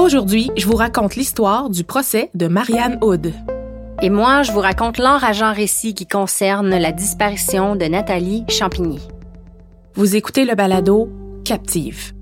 Aujourd'hui, je vous raconte l'histoire du procès de Marianne Hood. Et moi, je vous raconte l'enrageant récit qui concerne la disparition de Nathalie Champigny. Vous écoutez le balado Captive.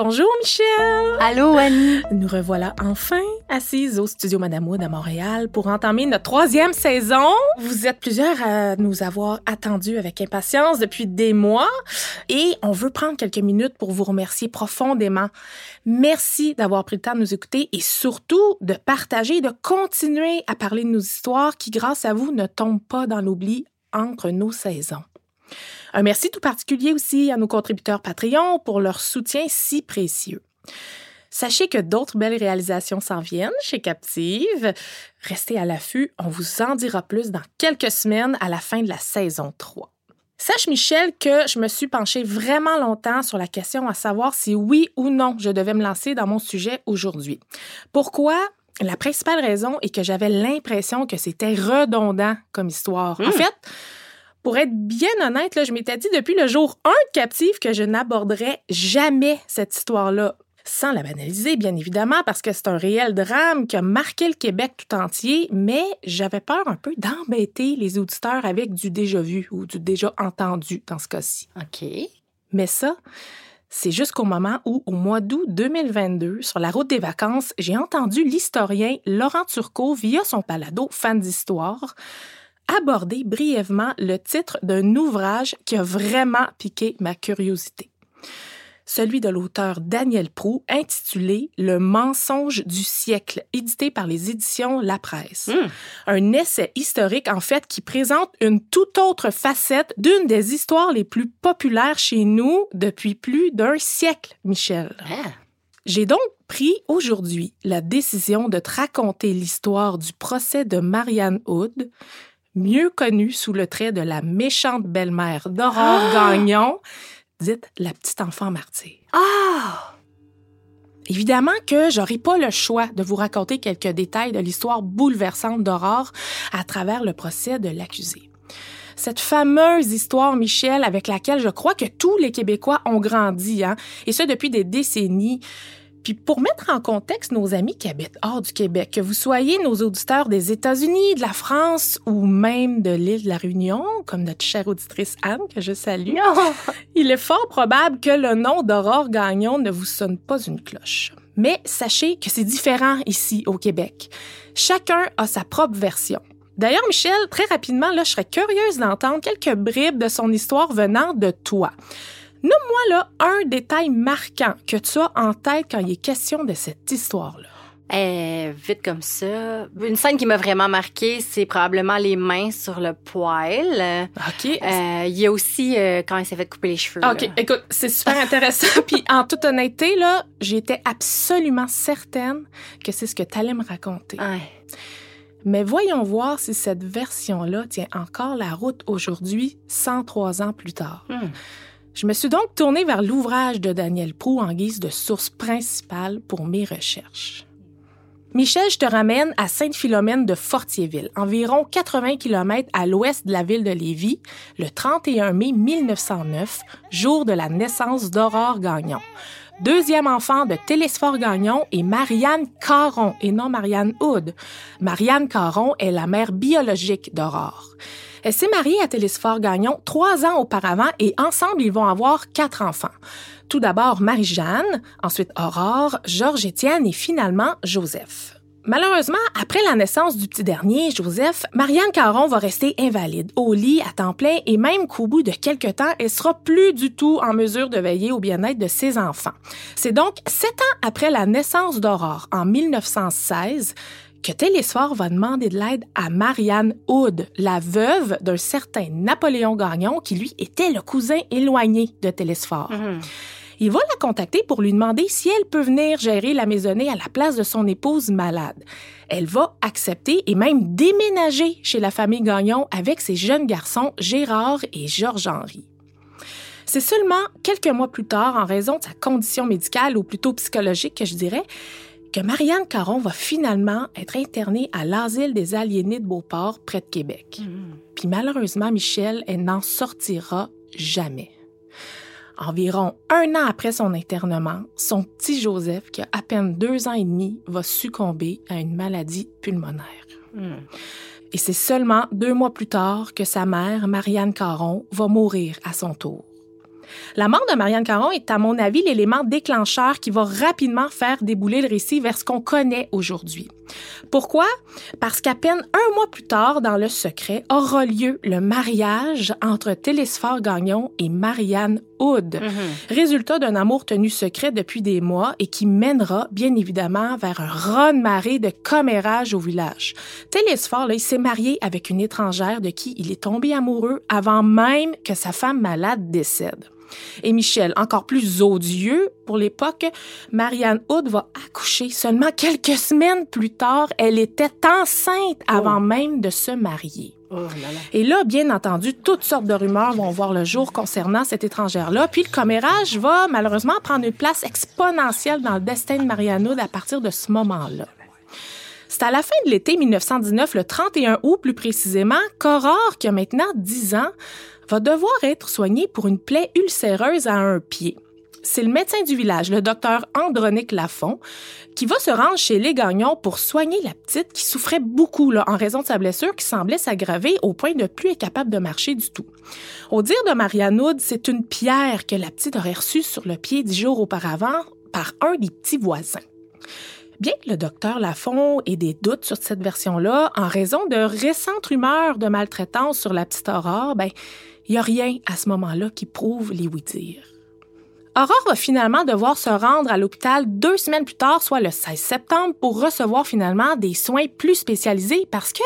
Bonjour Michel! Allô Annie! Nous revoilà enfin assises au studio Madame Wood à Montréal pour entamer notre troisième saison. Vous êtes plusieurs à nous avoir attendus avec impatience depuis des mois et on veut prendre quelques minutes pour vous remercier profondément. Merci d'avoir pris le temps de nous écouter et surtout de partager, de continuer à parler de nos histoires qui, grâce à vous, ne tombent pas dans l'oubli entre nos saisons. Un merci tout particulier aussi à nos contributeurs Patreon pour leur soutien si précieux. Sachez que d'autres belles réalisations s'en viennent chez Captive. Restez à l'affût, on vous en dira plus dans quelques semaines à la fin de la saison 3. Sache, Michel, que je me suis penchée vraiment longtemps sur la question à savoir si oui ou non je devais me lancer dans mon sujet aujourd'hui. Pourquoi? La principale raison est que j'avais l'impression que c'était redondant comme histoire. En fait, pour être bien honnête, là, je m'étais dit depuis le jour 1 de Captive que je n'aborderais jamais cette histoire-là. Sans la banaliser, bien évidemment, parce que c'est un réel drame qui a marqué le Québec tout entier, mais j'avais peur un peu d'embêter les auditeurs avec du déjà vu ou du déjà entendu dans ce cas-ci. OK. Mais ça, c'est jusqu'au moment où, au mois d'août 2022, sur la route des vacances, j'ai entendu l'historien Laurent Turcot, via son palado Fan d'histoire, aborder brièvement le titre d'un ouvrage qui a vraiment piqué ma curiosité. Celui de l'auteur Daniel Prou, intitulé Le mensonge du siècle, édité par les éditions La Presse. Un essai historique, en fait, qui présente une toute autre facette d'une des histoires les plus populaires chez nous depuis plus d'un siècle, Michel. J'ai donc pris aujourd'hui la décision de te raconter l'histoire du procès de Marianne Hood, mieux connue sous le trait de la méchante belle-mère d'Aurore Gagnon, dite la petite enfant martyre. Ah! Évidemment que j'aurai pas le choix de vous raconter quelques détails de l'histoire bouleversante d'Aurore à travers le procès de l'accusé. Cette fameuse histoire, Michel, avec laquelle je crois que tous les Québécois ont grandi, hein, et ce depuis des décennies. Puis pour mettre en contexte nos amis qui habitent hors du Québec, que vous soyez nos auditeurs des États-Unis, de la France ou même de l'île de la Réunion, comme notre chère auditrice Anne, que je salue, il est fort probable que le nom d'Aurore Gagnon ne vous sonne pas une cloche. Mais sachez que c'est différent ici au Québec. Chacun a sa propre version. D'ailleurs, Michel, très rapidement, là, je serais curieuse d'entendre quelques bribes de son histoire venant de toi. Nomme-moi là un détail marquant que tu as en tête quand il est question de cette histoire-là. Euh, vite comme ça. Une scène qui m'a vraiment marqué, c'est probablement les mains sur le poêle. OK. Euh, Il y a aussi euh, quand il s'est fait couper les cheveux. OK, là. écoute, c'est super intéressant. Puis en toute honnêteté, là, j'étais absolument certaine que c'est ce que tu allais me raconter. Ouais. Mais voyons voir si cette version-là tient encore la route aujourd'hui, 103 ans plus tard. Hmm. Je me suis donc tournée vers l'ouvrage de Daniel Prou en guise de source principale pour mes recherches. Michel, je te ramène à Sainte-Philomène de Fortierville, environ 80 km à l'ouest de la ville de Lévis, le 31 mai 1909, jour de la naissance d'Aurore Gagnon. Deuxième enfant de Télésphore Gagnon et Marianne Caron, et non Marianne Hood. Marianne Caron est la mère biologique d'Aurore. Elle s'est mariée à Télésphore Gagnon trois ans auparavant et ensemble, ils vont avoir quatre enfants. Tout d'abord Marie-Jeanne, ensuite Aurore, Georges-Étienne et finalement Joseph. Malheureusement, après la naissance du petit dernier, Joseph, Marianne Caron va rester invalide, au lit à temps plein et même qu'au bout de quelques temps, elle sera plus du tout en mesure de veiller au bien-être de ses enfants. C'est donc sept ans après la naissance d'Aurore, en 1916, que Télésphore va demander de l'aide à Marianne Hood, la veuve d'un certain Napoléon Gagnon qui, lui, était le cousin éloigné de Télésphore. Il va la contacter pour lui demander si elle peut venir gérer la maisonnée à la place de son épouse malade. Elle va accepter et même déménager chez la famille Gagnon avec ses jeunes garçons Gérard et Georges-Henri. C'est seulement quelques mois plus tard, en raison de sa condition médicale ou plutôt psychologique, que je dirais, que Marianne Caron va finalement être internée à l'asile des aliénés de Beauport, près de Québec. Puis malheureusement, Michel, elle n'en sortira jamais. Environ un an après son internement, son petit Joseph, qui a à peine deux ans et demi, va succomber à une maladie pulmonaire. Et c'est seulement deux mois plus tard que sa mère, Marianne Caron, va mourir à son tour. La mort de Marianne Caron est, à mon avis, l'élément déclencheur qui va rapidement faire débouler le récit vers ce qu'on connaît aujourd'hui. Pourquoi? Parce qu'à peine un mois plus tard, dans le secret, aura lieu le mariage entre Télésphore Gagnon et Marianne Hood, résultat d'un amour tenu secret depuis des mois et qui mènera, bien évidemment, vers un raz-de-marée de commérage au village. Télésphore, là, il s'est marié avec une étrangère de qui il est tombé amoureux avant même que sa femme malade décède. Et Michel, encore plus odieux pour l'époque, Marianne Hood va accoucher seulement quelques semaines plus tard. Elle était enceinte avant même de se marier. Et là, bien entendu, toutes sortes de rumeurs vont voir le jour concernant cette étrangère-là. Puis le commérage va malheureusement prendre une place exponentielle dans le destin de Marianne Hood à partir de ce moment-là. C'est à la fin de l'été 1919, le 31 août plus précisément, qu'Aurore, qui a maintenant 10 ans, va devoir être soignée pour une plaie ulcéreuse à un pied. C'est le médecin du village, le docteur Andronique Lafont, qui va se rendre chez les Gagnons pour soigner la petite qui souffrait beaucoup en raison de sa blessure qui semblait s'aggraver au point de plus être capable de marcher du tout. Au dire de Marianne c'est une pierre que la petite aurait reçue sur le pied dix jours auparavant par un des petits voisins. Bien que le docteur Lafont ait des doutes sur cette version-là, en raison de récentes rumeurs de maltraitance sur la petite Aurore, ben, il n'y a rien à ce moment-là qui prouve les oui-dire. Aurore va finalement devoir se rendre à l'hôpital deux semaines plus tard, soit le 16 septembre, pour recevoir finalement des soins plus spécialisés parce que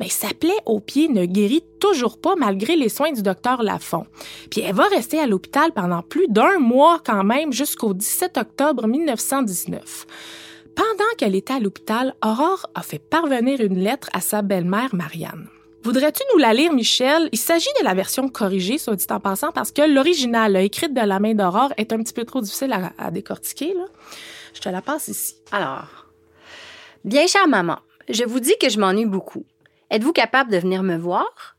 ben, sa plaie au pied ne guérit toujours pas malgré les soins du docteur Lafont. Puis elle va rester à l'hôpital pendant plus d'un mois quand même jusqu'au 17 octobre 1919. Pendant qu'elle était à l'hôpital, Aurore a fait parvenir une lettre à sa belle-mère Marianne. Voudrais-tu nous la lire, Michel? Il s'agit de la version corrigée, soit dit en passant, parce que l'original, écrite de la main d'Aurore, est un petit peu trop difficile à, décortiquer. Je te la passe ici. Alors, bien chère maman, je vous dis que je m'ennuie beaucoup. Êtes-vous capable de venir me voir?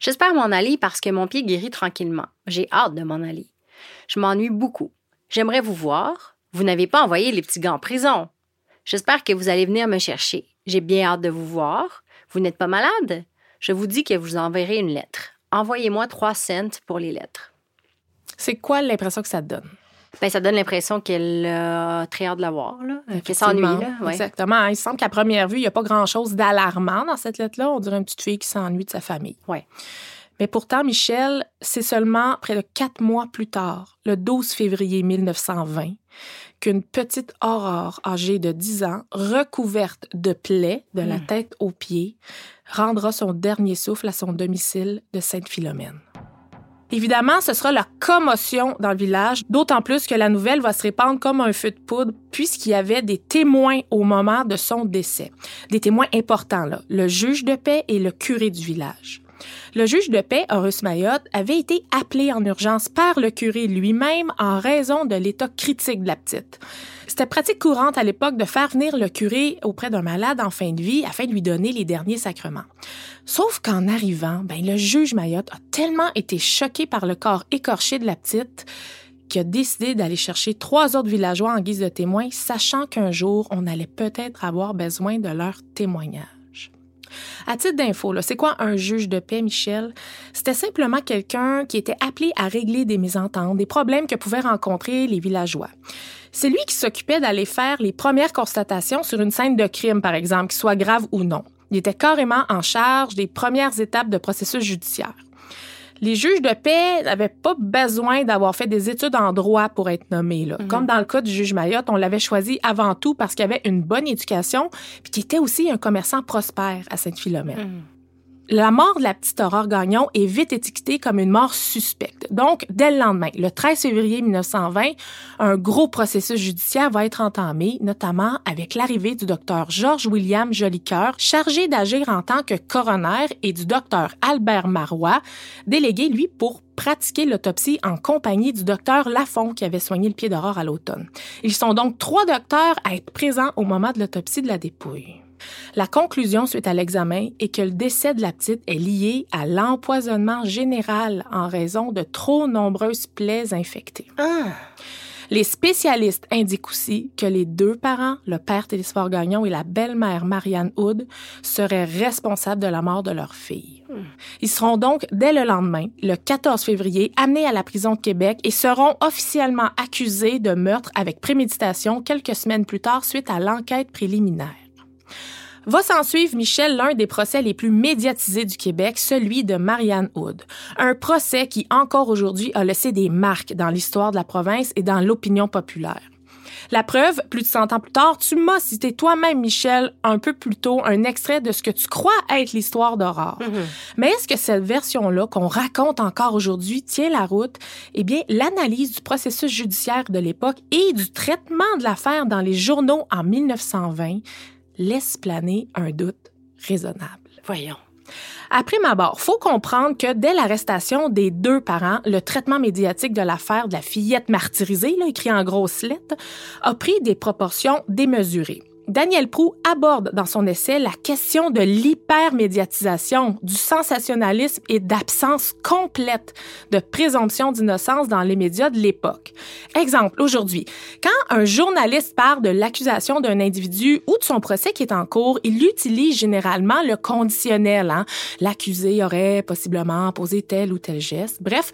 J'espère m'en aller parce que mon pied guérit tranquillement. J'ai hâte de m'en aller. Je m'ennuie beaucoup. J'aimerais vous voir. Vous n'avez pas envoyé les petits gants en prison. J'espère que vous allez venir me chercher. J'ai bien hâte de vous voir. Vous n'êtes pas malade? Je vous dis que vous enverrez une lettre. Envoyez-moi trois cents pour les lettres. C'est quoi l'impression que ça te donne? Ben, ça donne l'impression qu'elle a très hâte de la voir, là. qu'elle s'ennuie. Ouais. Exactement. Il semble qu'à première vue, il n'y a pas grand-chose d'alarmant dans cette lettre-là. On dirait une petite fille qui s'ennuie de sa famille. Ouais. Mais pourtant, Michel, c'est seulement près de quatre mois plus tard, le 12 février 1920, qu'une petite Aurore âgée de 10 ans, recouverte de plaies de la tête aux pieds, rendra son dernier souffle à son domicile de Sainte-Philomène. Évidemment, ce sera la commotion dans le village, d'autant plus que la nouvelle va se répandre comme un feu de poudre, puisqu'il y avait des témoins au moment de son décès. Des témoins importants, là, le juge de paix et le curé du village. Le juge de paix, Horus Mayotte, avait été appelé en urgence par le curé lui-même en raison de l'état critique de la petite. C'était pratique courante à l'époque de faire venir le curé auprès d'un malade en fin de vie afin de lui donner les derniers sacrements. Sauf qu'en arrivant, ben, le juge Mayotte a tellement été choqué par le corps écorché de la petite qu'il a décidé d'aller chercher trois autres villageois en guise de témoins, sachant qu'un jour, on allait peut-être avoir besoin de leur témoignage. À titre d'info, c'est quoi un juge de paix, Michel? C'était simplement quelqu'un qui était appelé à régler des mésententes, des problèmes que pouvaient rencontrer les villageois. C'est lui qui s'occupait d'aller faire les premières constatations sur une scène de crime, par exemple, qui soit grave ou non. Il était carrément en charge des premières étapes de processus judiciaire les juges de paix n'avaient pas besoin d'avoir fait des études en droit pour être nommés. Là. Mhm. Comme dans le cas du juge Mayotte, on l'avait choisi avant tout parce qu'il avait une bonne éducation, puis qu'il était aussi un commerçant prospère à Sainte-Philomène. Mhm. La mort de la petite Aurore Gagnon est vite étiquetée comme une mort suspecte. Donc, dès le lendemain, le 13 février 1920, un gros processus judiciaire va être entamé, notamment avec l'arrivée du docteur Georges William Jolicoeur, chargé d'agir en tant que coroner, et du docteur Albert Marois, délégué, lui, pour pratiquer l'autopsie en compagnie du docteur Lafont qui avait soigné le pied d'Aurore à l'automne. Ils sont donc trois docteurs à être présents au moment de l'autopsie de la dépouille. La conclusion suite à l'examen est que le décès de la petite est lié à l'empoisonnement général en raison de trop nombreuses plaies infectées. Ah. Les spécialistes indiquent aussi que les deux parents, le père Télésphore Gagnon et la belle-mère Marianne Hood, seraient responsables de la mort de leur fille. Hmm. Ils seront donc, dès le lendemain, le 14 février, amenés à la prison de Québec et seront officiellement accusés de meurtre avec préméditation quelques semaines plus tard suite à l'enquête préliminaire. Va s'en suivre, Michel, l'un des procès les plus médiatisés du Québec, celui de Marianne Hood. Un procès qui, encore aujourd'hui, a laissé des marques dans l'histoire de la province et dans l'opinion populaire. La preuve, plus de 100 ans plus tard, tu m'as cité toi-même, Michel, un peu plus tôt, un extrait de ce que tu crois être l'histoire d'Aurore. Mm-hmm. Mais est-ce que cette version-là, qu'on raconte encore aujourd'hui, tient la route? Eh bien, l'analyse du processus judiciaire de l'époque et du traitement de l'affaire dans les journaux en 1920 laisse planer un doute raisonnable. Voyons. Après ma barre, faut comprendre que dès l'arrestation des deux parents, le traitement médiatique de l'affaire de la fillette martyrisée, là, écrit en grosses lettres, a pris des proportions démesurées. Daniel Prou aborde dans son essai la question de l'hypermédiatisation, du sensationnalisme et d'absence complète de présomption d'innocence dans les médias de l'époque. Exemple, aujourd'hui, quand un journaliste parle de l'accusation d'un individu ou de son procès qui est en cours, il utilise généralement le conditionnel. Hein? L'accusé aurait possiblement posé tel ou tel geste. Bref,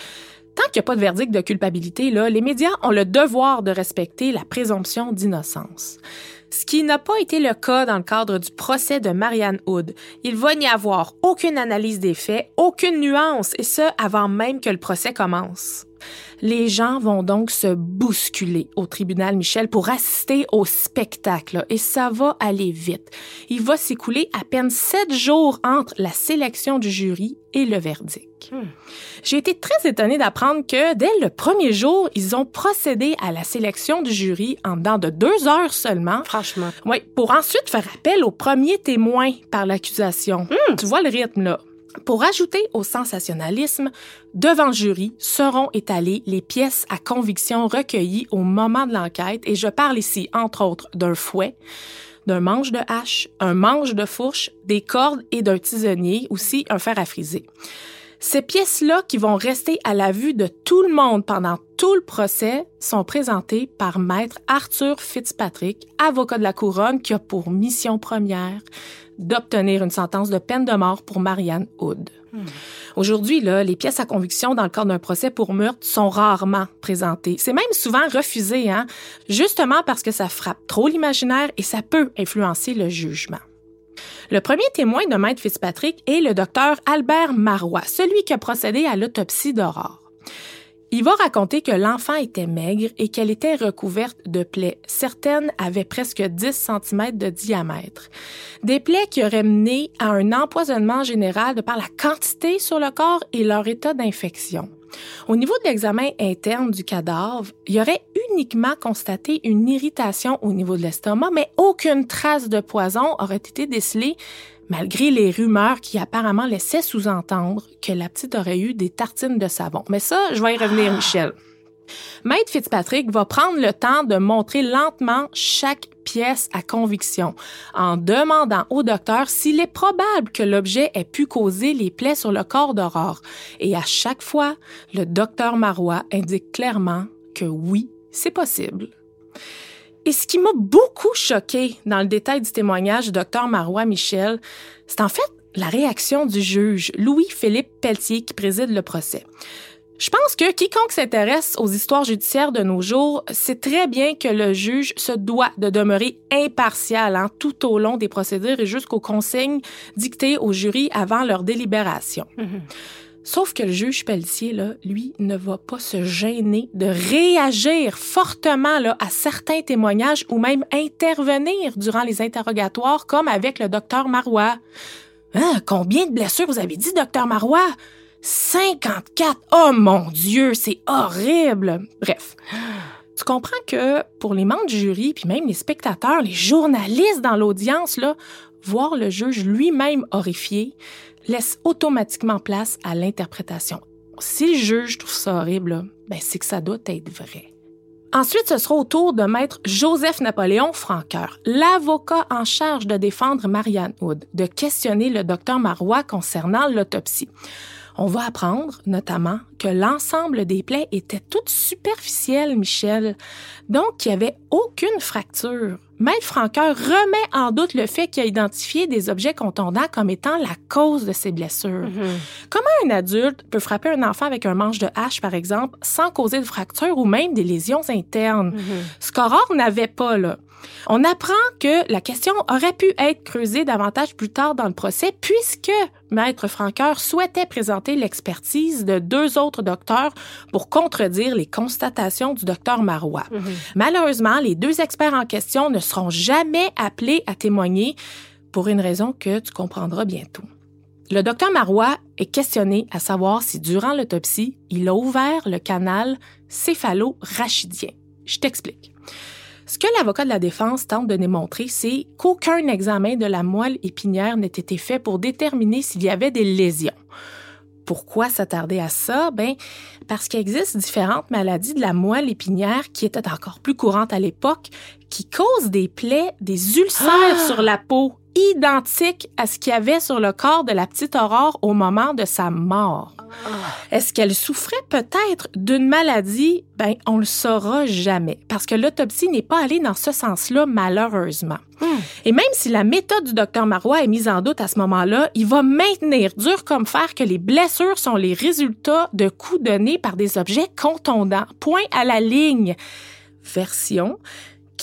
Tant qu'il n'y a pas de verdict de culpabilité, là, les médias ont le devoir de respecter la présomption d'innocence ce qui n'a pas été le cas dans le cadre du procès de Marianne Hood. Il va n'y avoir aucune analyse des faits, aucune nuance, et ce, avant même que le procès commence. Les gens vont donc se bousculer au tribunal Michel pour assister au spectacle et ça va aller vite. Il va s'écouler à peine sept jours entre la sélection du jury et le verdict. Hmm. J'ai été très étonnée d'apprendre que dès le premier jour, ils ont procédé à la sélection du jury en dedans de deux heures seulement. Franchement. Oui, pour ensuite faire appel au premier témoin par l'accusation. Hmm. Tu vois le rythme là. Pour ajouter au sensationnalisme, devant jury seront étalées les pièces à conviction recueillies au moment de l'enquête et je parle ici entre autres d'un fouet, d'un manche de hache, un manche de fourche, des cordes et d'un tisonnier, aussi un fer à friser. Ces pièces-là qui vont rester à la vue de tout le monde pendant tout le procès sont présentées par maître Arthur Fitzpatrick, avocat de la couronne qui a pour mission première d'obtenir une sentence de peine de mort pour Marianne Hood. Hmm. Aujourd'hui, là, les pièces à conviction dans le cadre d'un procès pour meurtre sont rarement présentées. C'est même souvent refusé, hein, justement parce que ça frappe trop l'imaginaire et ça peut influencer le jugement. Le premier témoin de Maître Fitzpatrick est le docteur Albert Marois, celui qui a procédé à l'autopsie d'Aurore. Il va raconter que l'enfant était maigre et qu'elle était recouverte de plaies. Certaines avaient presque 10 cm de diamètre. Des plaies qui auraient mené à un empoisonnement général de par la quantité sur le corps et leur état d'infection. Au niveau de l'examen interne du cadavre, il y aurait uniquement constaté une irritation au niveau de l'estomac, mais aucune trace de poison aurait été décelée malgré les rumeurs qui apparemment laissaient sous-entendre que la petite aurait eu des tartines de savon. Mais ça, je vais y revenir, Michel. Maître Fitzpatrick va prendre le temps de montrer lentement chaque pièce à conviction, en demandant au docteur s'il est probable que l'objet ait pu causer les plaies sur le corps d'Aurore. Et à chaque fois, le docteur Marois indique clairement que oui, c'est possible. Et ce qui m'a beaucoup choqué dans le détail du témoignage du docteur Marois Michel, c'est en fait la réaction du juge Louis-Philippe Pelletier qui préside le procès. Je pense que quiconque s'intéresse aux histoires judiciaires de nos jours sait très bien que le juge se doit de demeurer impartial hein, tout au long des procédures et jusqu'aux consignes dictées au jury avant leur délibération. Mhm. Sauf que le juge Pelletier, là, lui, ne va pas se gêner de réagir fortement là, à certains témoignages ou même intervenir durant les interrogatoires, comme avec le docteur Marois. Hein, combien de blessures vous avez dit, docteur Marois? 54! Oh mon Dieu, c'est horrible! Bref. Tu comprends que pour les membres du jury, puis même les spectateurs, les journalistes dans l'audience, là, voir le juge lui-même horrifié laisse automatiquement place à l'interprétation. Si le juge trouve ça horrible, ben c'est que ça doit être vrai. Ensuite, ce sera au tour de maître Joseph Napoléon Franqueur, l'avocat en charge de défendre Marianne Hood, de questionner le docteur Marois concernant l'autopsie on va apprendre notamment que l'ensemble des plaies étaient toutes superficielles, Michel, donc il n'y avait aucune fracture. Maître Franqueur remet en doute le fait qu'il a identifié des objets contondants comme étant la cause de ces blessures. Mhm. Comment un adulte peut frapper un enfant avec un manche de hache, par exemple, sans causer de fracture ou même des lésions internes? Ce qu'Aurore n'avait pas, là. On apprend que la question aurait pu être creusée davantage plus tard dans le procès puisque Maître Franqueur souhaitait présenter l'expertise de deux autres docteurs pour contredire les constatations du docteur Marois. Mhm. Malheureusement, les deux experts en question ne seront jamais appelés à témoigner pour une raison que tu comprendras bientôt. Le docteur Marois est questionné à savoir si durant l'autopsie, il a ouvert le canal céphalo-rachidien. Je t'explique. Ce que l'avocat de la défense tente de démontrer, c'est qu'aucun examen de la moelle épinière n'ait été fait pour déterminer s'il y avait des lésions. Pourquoi s'attarder à ça? Ben, parce qu'il existe différentes maladies de la moelle épinière qui étaient encore plus courantes à l'époque, qui causent des plaies, des ulcères ah! sur la peau identiques à ce qu'il y avait sur le corps de la petite Aurore au moment de sa mort. Ah. Est-ce qu'elle souffrait peut-être d'une maladie? Ben, on le saura jamais, parce que l'autopsie n'est pas allée dans ce sens-là, malheureusement. Hmm. Et même si la méthode du docteur Marois est mise en doute à ce moment-là, il va maintenir dur comme fer que les blessures sont les résultats de coups donnés par des objets contondants. Point à la ligne. Version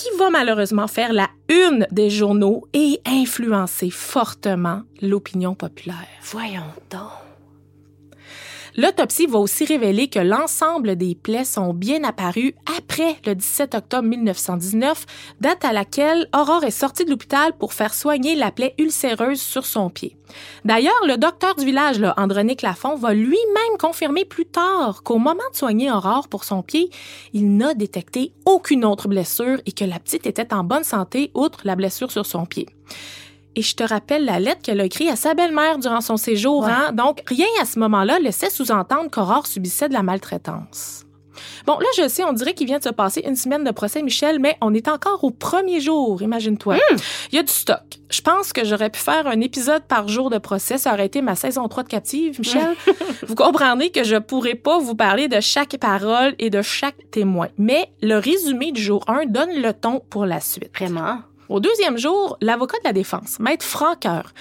qui va malheureusement faire la une des journaux et influencer fortement l'opinion populaire. Voyons donc. L'autopsie va aussi révéler que l'ensemble des plaies sont bien apparues après le 17 octobre 1919, date à laquelle Aurore est sortie de l'hôpital pour faire soigner la plaie ulcéreuse sur son pied. D'ailleurs, le docteur du village, là, Andronique Lafont, va lui-même confirmer plus tard qu'au moment de soigner Aurore pour son pied, il n'a détecté aucune autre blessure et que la petite était en bonne santé outre la blessure sur son pied. Et je te rappelle la lettre qu'elle a écrite à sa belle-mère durant son séjour. Hein? Donc, rien à ce moment-là laissait sous-entendre qu'Aurore subissait de la maltraitance. Bon, là, je sais, on dirait qu'il vient de se passer une semaine de procès, Michel, mais on est encore au premier jour, imagine-toi. Hmm. Il y a du stock. Je pense que j'aurais pu faire un épisode par jour de procès. Ça aurait été ma saison 3 de Captive, Michel. vous comprendrez que je pourrais pas vous parler de chaque parole et de chaque témoin. Mais le résumé du jour 1 donne le ton pour la suite. Vraiment? Au deuxième jour, l'avocat de la défense, Maître Franqueur,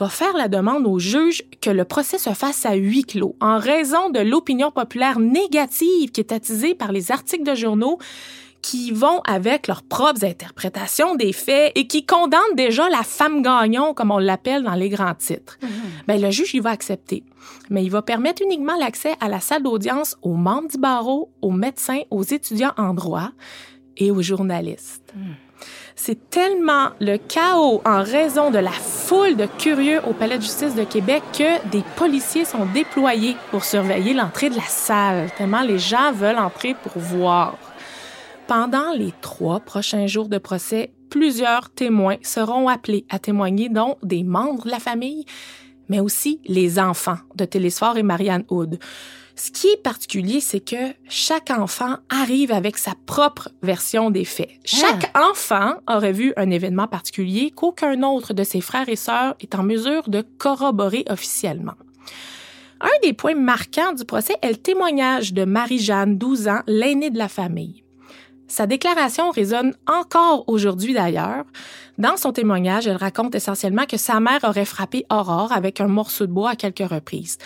va faire la demande au juge que le procès se fasse à huis clos en raison de l'opinion populaire négative qui est attisée par les articles de journaux qui vont avec leurs propres interprétations des faits et qui condamnent déjà la femme gagnon, comme on l'appelle dans les grands titres. Ben, le juge, il va accepter. Mais il va permettre uniquement l'accès à la salle d'audience aux membres du barreau, aux médecins, aux étudiants en droit et aux journalistes. Mhm. C'est tellement le chaos en raison de la foule de curieux au Palais de justice de Québec que des policiers sont déployés pour surveiller l'entrée de la salle, tellement les gens veulent entrer pour voir. Pendant les trois prochains jours de procès, plusieurs témoins seront appelés à témoigner, dont des membres de la famille, mais aussi les enfants de Télésphore et Marianne Hood. Ce qui est particulier, c'est que chaque enfant arrive avec sa propre version des faits. Chaque enfant aurait vu un événement particulier qu'aucun autre de ses frères et sœurs est en mesure de corroborer officiellement. Un des points marquants du procès est le témoignage de Marie-Jeanne, 12 ans, l'aînée de la famille. Sa déclaration résonne encore aujourd'hui d'ailleurs. Dans son témoignage, elle raconte essentiellement que sa mère aurait frappé Aurore avec un morceau de bois à quelques reprises.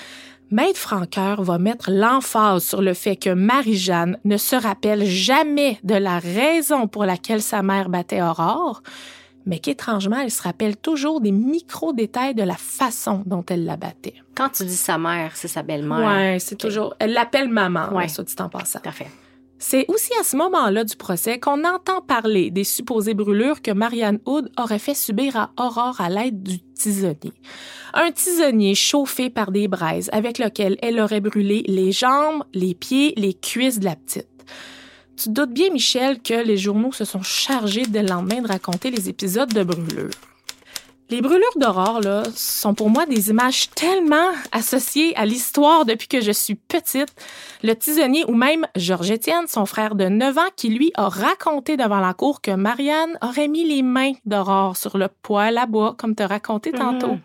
Maître Franqueur va mettre l'emphase sur le fait que Marie-Jeanne ne se rappelle jamais de la raison pour laquelle sa mère battait Aurore, mais qu'étrangement, elle se rappelle toujours des micro-détails de la façon dont elle la battait. Quand tu dis sa mère, c'est sa belle-mère. Ouais, c'est toujours. Elle l'appelle maman, Ouais. ça dit en passant. Parfait. C'est aussi à ce moment-là du procès qu'on entend parler des supposées brûlures que Marianne Hood aurait fait subir à Aurore à l'aide du tisonnier. Un tisonnier chauffé par des braises avec lequel elle aurait brûlé les jambes, les pieds, les cuisses de la petite. Tu te doutes bien, Michel, que les journaux se sont chargés dès le lendemain de raconter les épisodes de brûlures. Les brûlures d'Aurore, là, sont pour moi des images tellement associées à l'histoire depuis que je suis petite. Le tisonnier ou même Georges-Étienne, son frère de 9 ans, qui lui a raconté devant la cour que Marianne aurait mis les mains d'Aurore sur le poêle à bois, comme te raconté tantôt.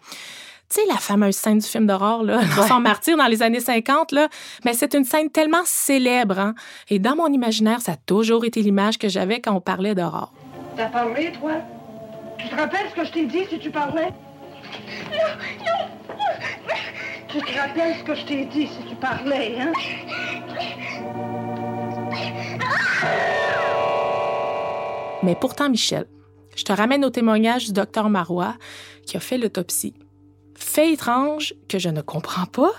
Tu sais, la fameuse scène du film d'horreur, là, l'enfant martyr dans les années 50, là, mais c'est une scène tellement célèbre, hein? Et dans mon imaginaire, ça a toujours été l'image que j'avais quand on parlait d'Aurore. T'as parlé, toi? Tu te rappelles ce que je t'ai dit si tu parlais? Tu te rappelles ce que je t'ai dit si tu parlais, hein? Mais pourtant, Michel, je te ramène au témoignage du docteur Marois qui a fait l'autopsie. Fait étrange que je ne comprends pas,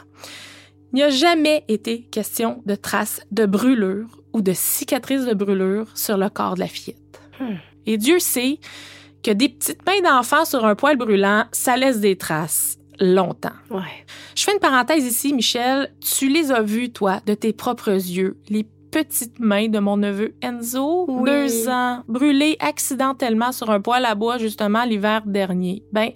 il n'y a jamais été question de traces de brûlure ou de cicatrices de brûlure sur le corps de la fillette. Et Dieu sait que des petites mains d'enfant sur un poêle brûlant, ça laisse des traces longtemps. Ouais. Je fais une parenthèse ici, Michel. Tu les as vues, toi, de tes propres yeux, les petites mains de mon neveu Enzo, Oui. deux ans, brûlées accidentellement sur un poêle à bois, justement, l'hiver dernier. Ben,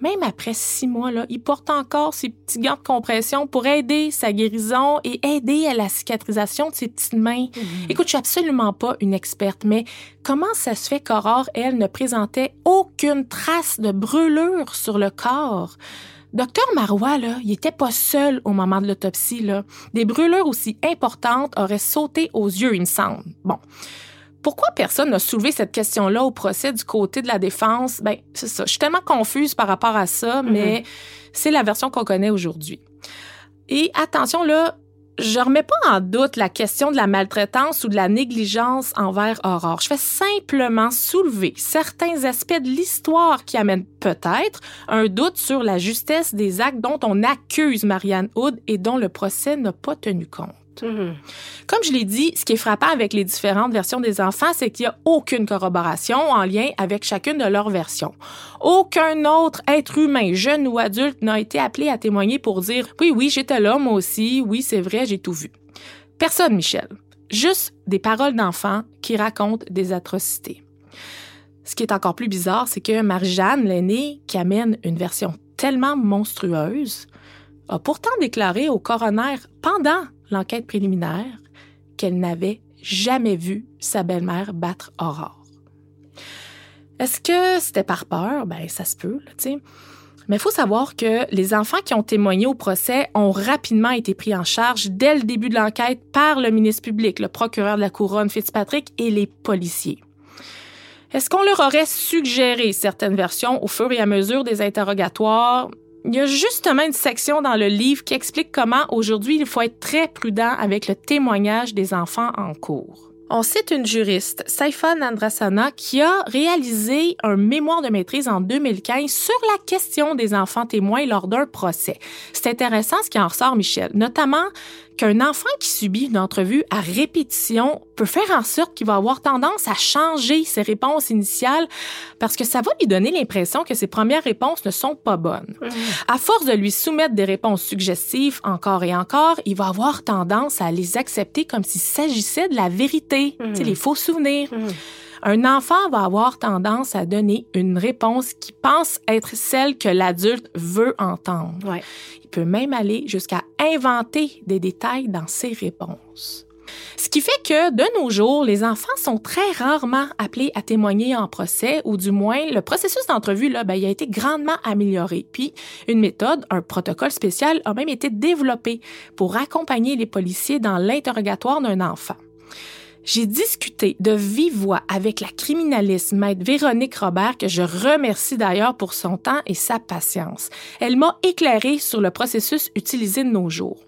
même après six mois, là, il porte encore ses petits gants de compression pour aider sa guérison et aider à la cicatrisation de ses petites mains. Écoute, je suis absolument pas une experte, mais comment ça se fait qu'Aurore, elle, ne présentait aucune trace de brûlure sur le corps? Docteur Marois, là, il était pas seul au moment de l'autopsie, là. Des brûlures aussi importantes auraient sauté aux yeux, il me semble. Bon. Pourquoi personne n'a soulevé cette question-là au procès du côté de la défense? Ben, c'est ça. Je suis tellement confuse par rapport à ça, mais c'est la version qu'on connaît aujourd'hui. Et attention, là, je remets pas en doute la question de la maltraitance ou de la négligence envers Aurore. Je fais simplement soulever certains aspects de l'histoire qui amènent peut-être un doute sur la justesse des actes dont on accuse Marianne Hood et dont le procès n'a pas tenu compte. Comme je l'ai dit, ce qui est frappant avec les différentes versions des enfants, c'est qu'il n'y a aucune corroboration en lien avec chacune de leurs versions. Aucun autre être humain, jeune ou adulte, n'a été appelé à témoigner pour dire oui, oui, j'étais là, moi aussi, oui, c'est vrai, j'ai tout vu. Personne, Michel. Juste des paroles d'enfants qui racontent des atrocités. Ce qui est encore plus bizarre, c'est que Marie-Jeanne, l'aînée, qui amène une version tellement monstrueuse, a pourtant déclaré au coroner pendant l'enquête préliminaire qu'elle n'avait jamais vu sa belle-mère battre Aurore. Est-ce que c'était par peur? Ben, ça se peut, tu sais. Mais il faut savoir que les enfants qui ont témoigné au procès ont rapidement été pris en charge dès le début de l'enquête par le ministre public, le procureur de la couronne Fitzpatrick et les policiers. Est-ce qu'on leur aurait suggéré certaines versions au fur et à mesure des interrogatoires? Il y a justement une section dans le livre qui explique comment aujourd'hui il faut être très prudent avec le témoignage des enfants en cours. On cite une juriste, Saifa Nandrasana, qui a réalisé un mémoire de maîtrise en 2015 sur la question des enfants témoins lors d'un procès. C'est intéressant ce qui en ressort, Michel, notamment qu'un enfant qui subit une entrevue à répétition peut faire en sorte qu'il va avoir tendance à changer ses réponses initiales parce que ça va lui donner l'impression que ses premières réponses ne sont pas bonnes. À force de lui soumettre des réponses suggestives encore et encore, il va avoir tendance à les accepter comme s'il s'agissait de la vérité, sais, les faux souvenirs. Un enfant va avoir tendance à donner une réponse qui pense être celle que l'adulte veut entendre. Ouais. Il peut même aller jusqu'à inventer des détails dans ses réponses. Ce qui fait que, de nos jours, les enfants sont très rarement appelés à témoigner en procès, ou du moins, le processus d'entrevue, là, ben, il a été grandement amélioré. Puis, une méthode, un protocole spécial a même été développé pour accompagner les policiers dans l'interrogatoire d'un enfant. J'ai discuté de vive voix avec la criminaliste maître Véronique Robert, que je remercie d'ailleurs pour son temps et sa patience. Elle m'a éclairé sur le processus utilisé de nos jours.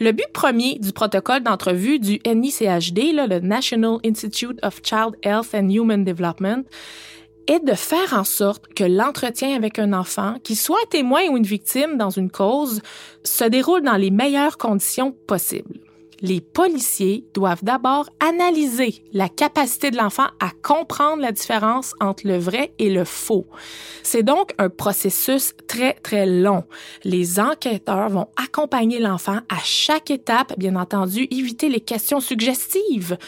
Le but premier du protocole d'entrevue du NICHD, le National Institute of Child Health and Human Development, est de faire en sorte que l'entretien avec un enfant, qu'il soit témoin ou une victime dans une cause, se déroule dans les meilleures conditions possibles les policiers doivent d'abord analyser la capacité de l'enfant à comprendre la différence entre le vrai et le faux. C'est donc un processus très, très long. Les enquêteurs vont accompagner l'enfant à chaque étape, bien entendu, éviter les questions suggestives.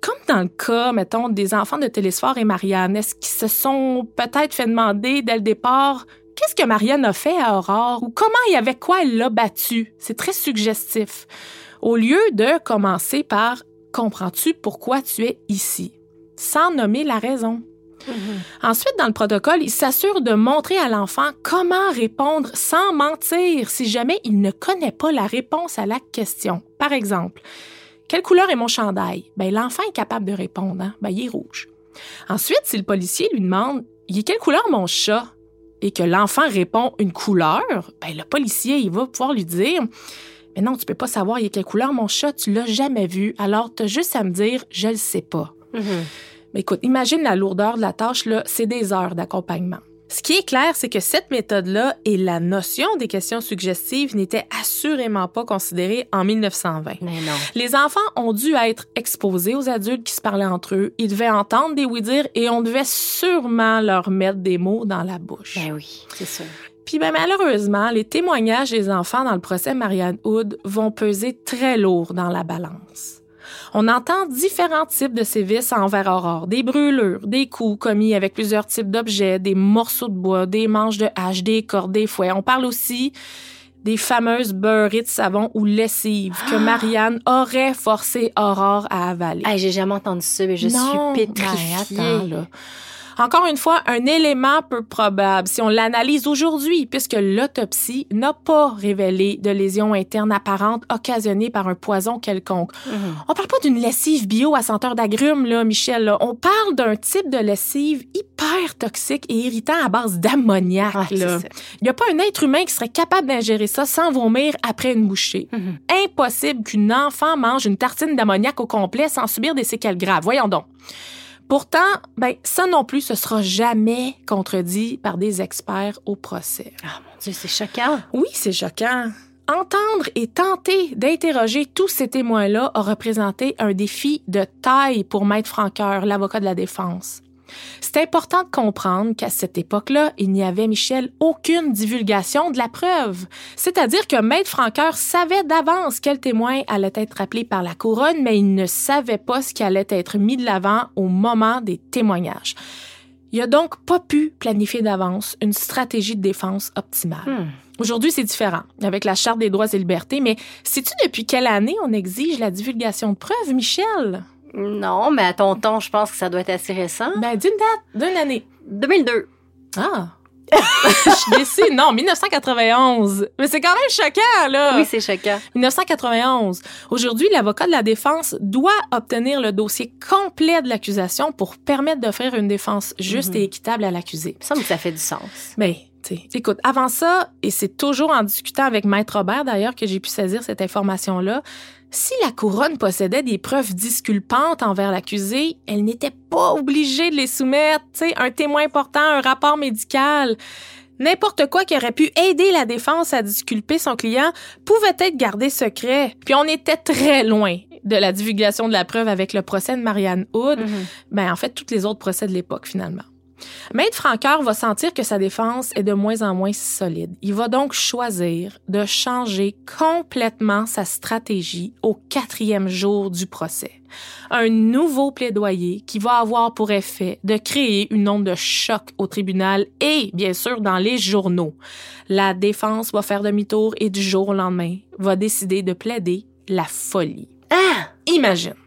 Comme dans le cas, mettons, des enfants de Télésphore et Marianne, est-ce qu'ils se sont peut-être fait demander dès le départ qu'est-ce que Marianne a fait à Aurore ou comment et avec quoi elle l'a battu? C'est très suggestif au lieu de commencer par Comprends-tu pourquoi tu es ici? sans nommer la raison. Ensuite, dans le protocole, il s'assure de montrer à l'enfant comment répondre sans mentir si jamais il ne connaît pas la réponse à la question. Par exemple, quelle couleur est mon chandail? Ben, l'enfant est capable de répondre. Hein? Ben, il est rouge. Ensuite, si le policier lui demande, il est quelle couleur mon chat? Et que l'enfant répond une couleur, ben, le policier, il va pouvoir lui dire, mais non, tu peux pas savoir il est quelle couleur mon chat, tu l'as jamais vu. Alors, tu as juste à me dire, je le sais pas. Mais écoute, imagine la lourdeur de la tâche, là, c'est des heures d'accompagnement. Ce qui est clair, c'est que cette méthode-là et la notion des questions suggestives n'étaient assurément pas considérées en 1920. Mais non. Les enfants ont dû être exposés aux adultes qui se parlaient entre eux. Ils devaient entendre des oui-dire et on devait sûrement leur mettre des mots dans la bouche. Ben oui, c'est sûr. Puis ben, malheureusement, les témoignages des enfants dans le procès Marianne Hood vont peser très lourd dans la balance. On entend différents types de sévices envers Aurore, des brûlures, des coups commis avec plusieurs types d'objets, des morceaux de bois, des manches de hache, des cordes, des fouets. On parle aussi des fameuses beurrées de savon ou lessive que Marianne aurait forcé Aurore à avaler. Hey, j'ai jamais entendu ça, mais je Non, suis ben, pétrifiée. attends, là. Encore une fois, un élément peu probable si on l'analyse aujourd'hui, puisque l'autopsie n'a pas révélé de lésions internes apparentes occasionnées par un poison quelconque. On parle pas d'une lessive bio à senteur d'agrumes, là, Michel. là. On parle d'un type de lessive hyper toxique et irritant à base d'ammoniac. Ah. Il n'y a pas un être humain qui serait capable d'ingérer ça sans vomir après une bouchée. Impossible qu'une enfant mange une tartine d'ammoniac au complet sans subir des séquelles graves. Voyons donc. Pourtant, ben, ça non plus, ce sera jamais contredit par des experts au procès. Ah mon Dieu, c'est choquant. Oui, c'est choquant. Entendre et tenter d'interroger tous ces témoins-là a représenté un défi de taille pour Maître Franqueur, l'avocat de la défense. C'est important de comprendre qu'à cette époque-là, il n'y avait, Michel, aucune divulgation de la preuve. C'est-à-dire que Maître Franqueur savait d'avance quel témoin allait être appelé par la couronne, mais il ne savait pas ce qui allait être mis de l'avant au moment des témoignages. Il a donc pas pu planifier d'avance une stratégie de défense optimale. Aujourd'hui, c'est différent, avec la Charte des droits et libertés, mais sais-tu depuis quelle année on exige la divulgation de preuves, Michel? Non, mais à ton ton, je pense que ça doit être assez récent. Ben, d'une date, d'une année. 2002. Ah! Je suis déçue. Non, 1991. Mais c'est quand même choquant, là. Oui, c'est choquant. 1991. Aujourd'hui, l'avocat de la défense doit obtenir le dossier complet de l'accusation pour permettre d'offrir une défense juste et équitable à l'accusé. Il me ça fait du sens. Sais, écoute, avant ça, et c'est toujours en discutant avec Maître Robert d'ailleurs que j'ai pu saisir cette information-là, si la couronne possédait des preuves disculpantes envers l'accusé, elle n'était pas obligée de les soumettre, tu sais, un témoin important, un rapport médical. N'importe quoi qui aurait pu aider la défense à disculper son client pouvait être gardé secret. Puis on était très loin de la divulgation de la preuve avec le procès de Marianne Hood. Ben, en fait, tous les autres procès de l'époque, finalement. Maître Franqueur va sentir que sa défense est de moins en moins solide. Il va donc choisir de changer complètement sa stratégie au quatrième jour du procès. Un nouveau plaidoyer qui va avoir pour effet de créer une onde de choc au tribunal et, bien sûr, dans les journaux. La défense va faire demi-tour et du jour au lendemain va décider de plaider la folie. Ah! Imagine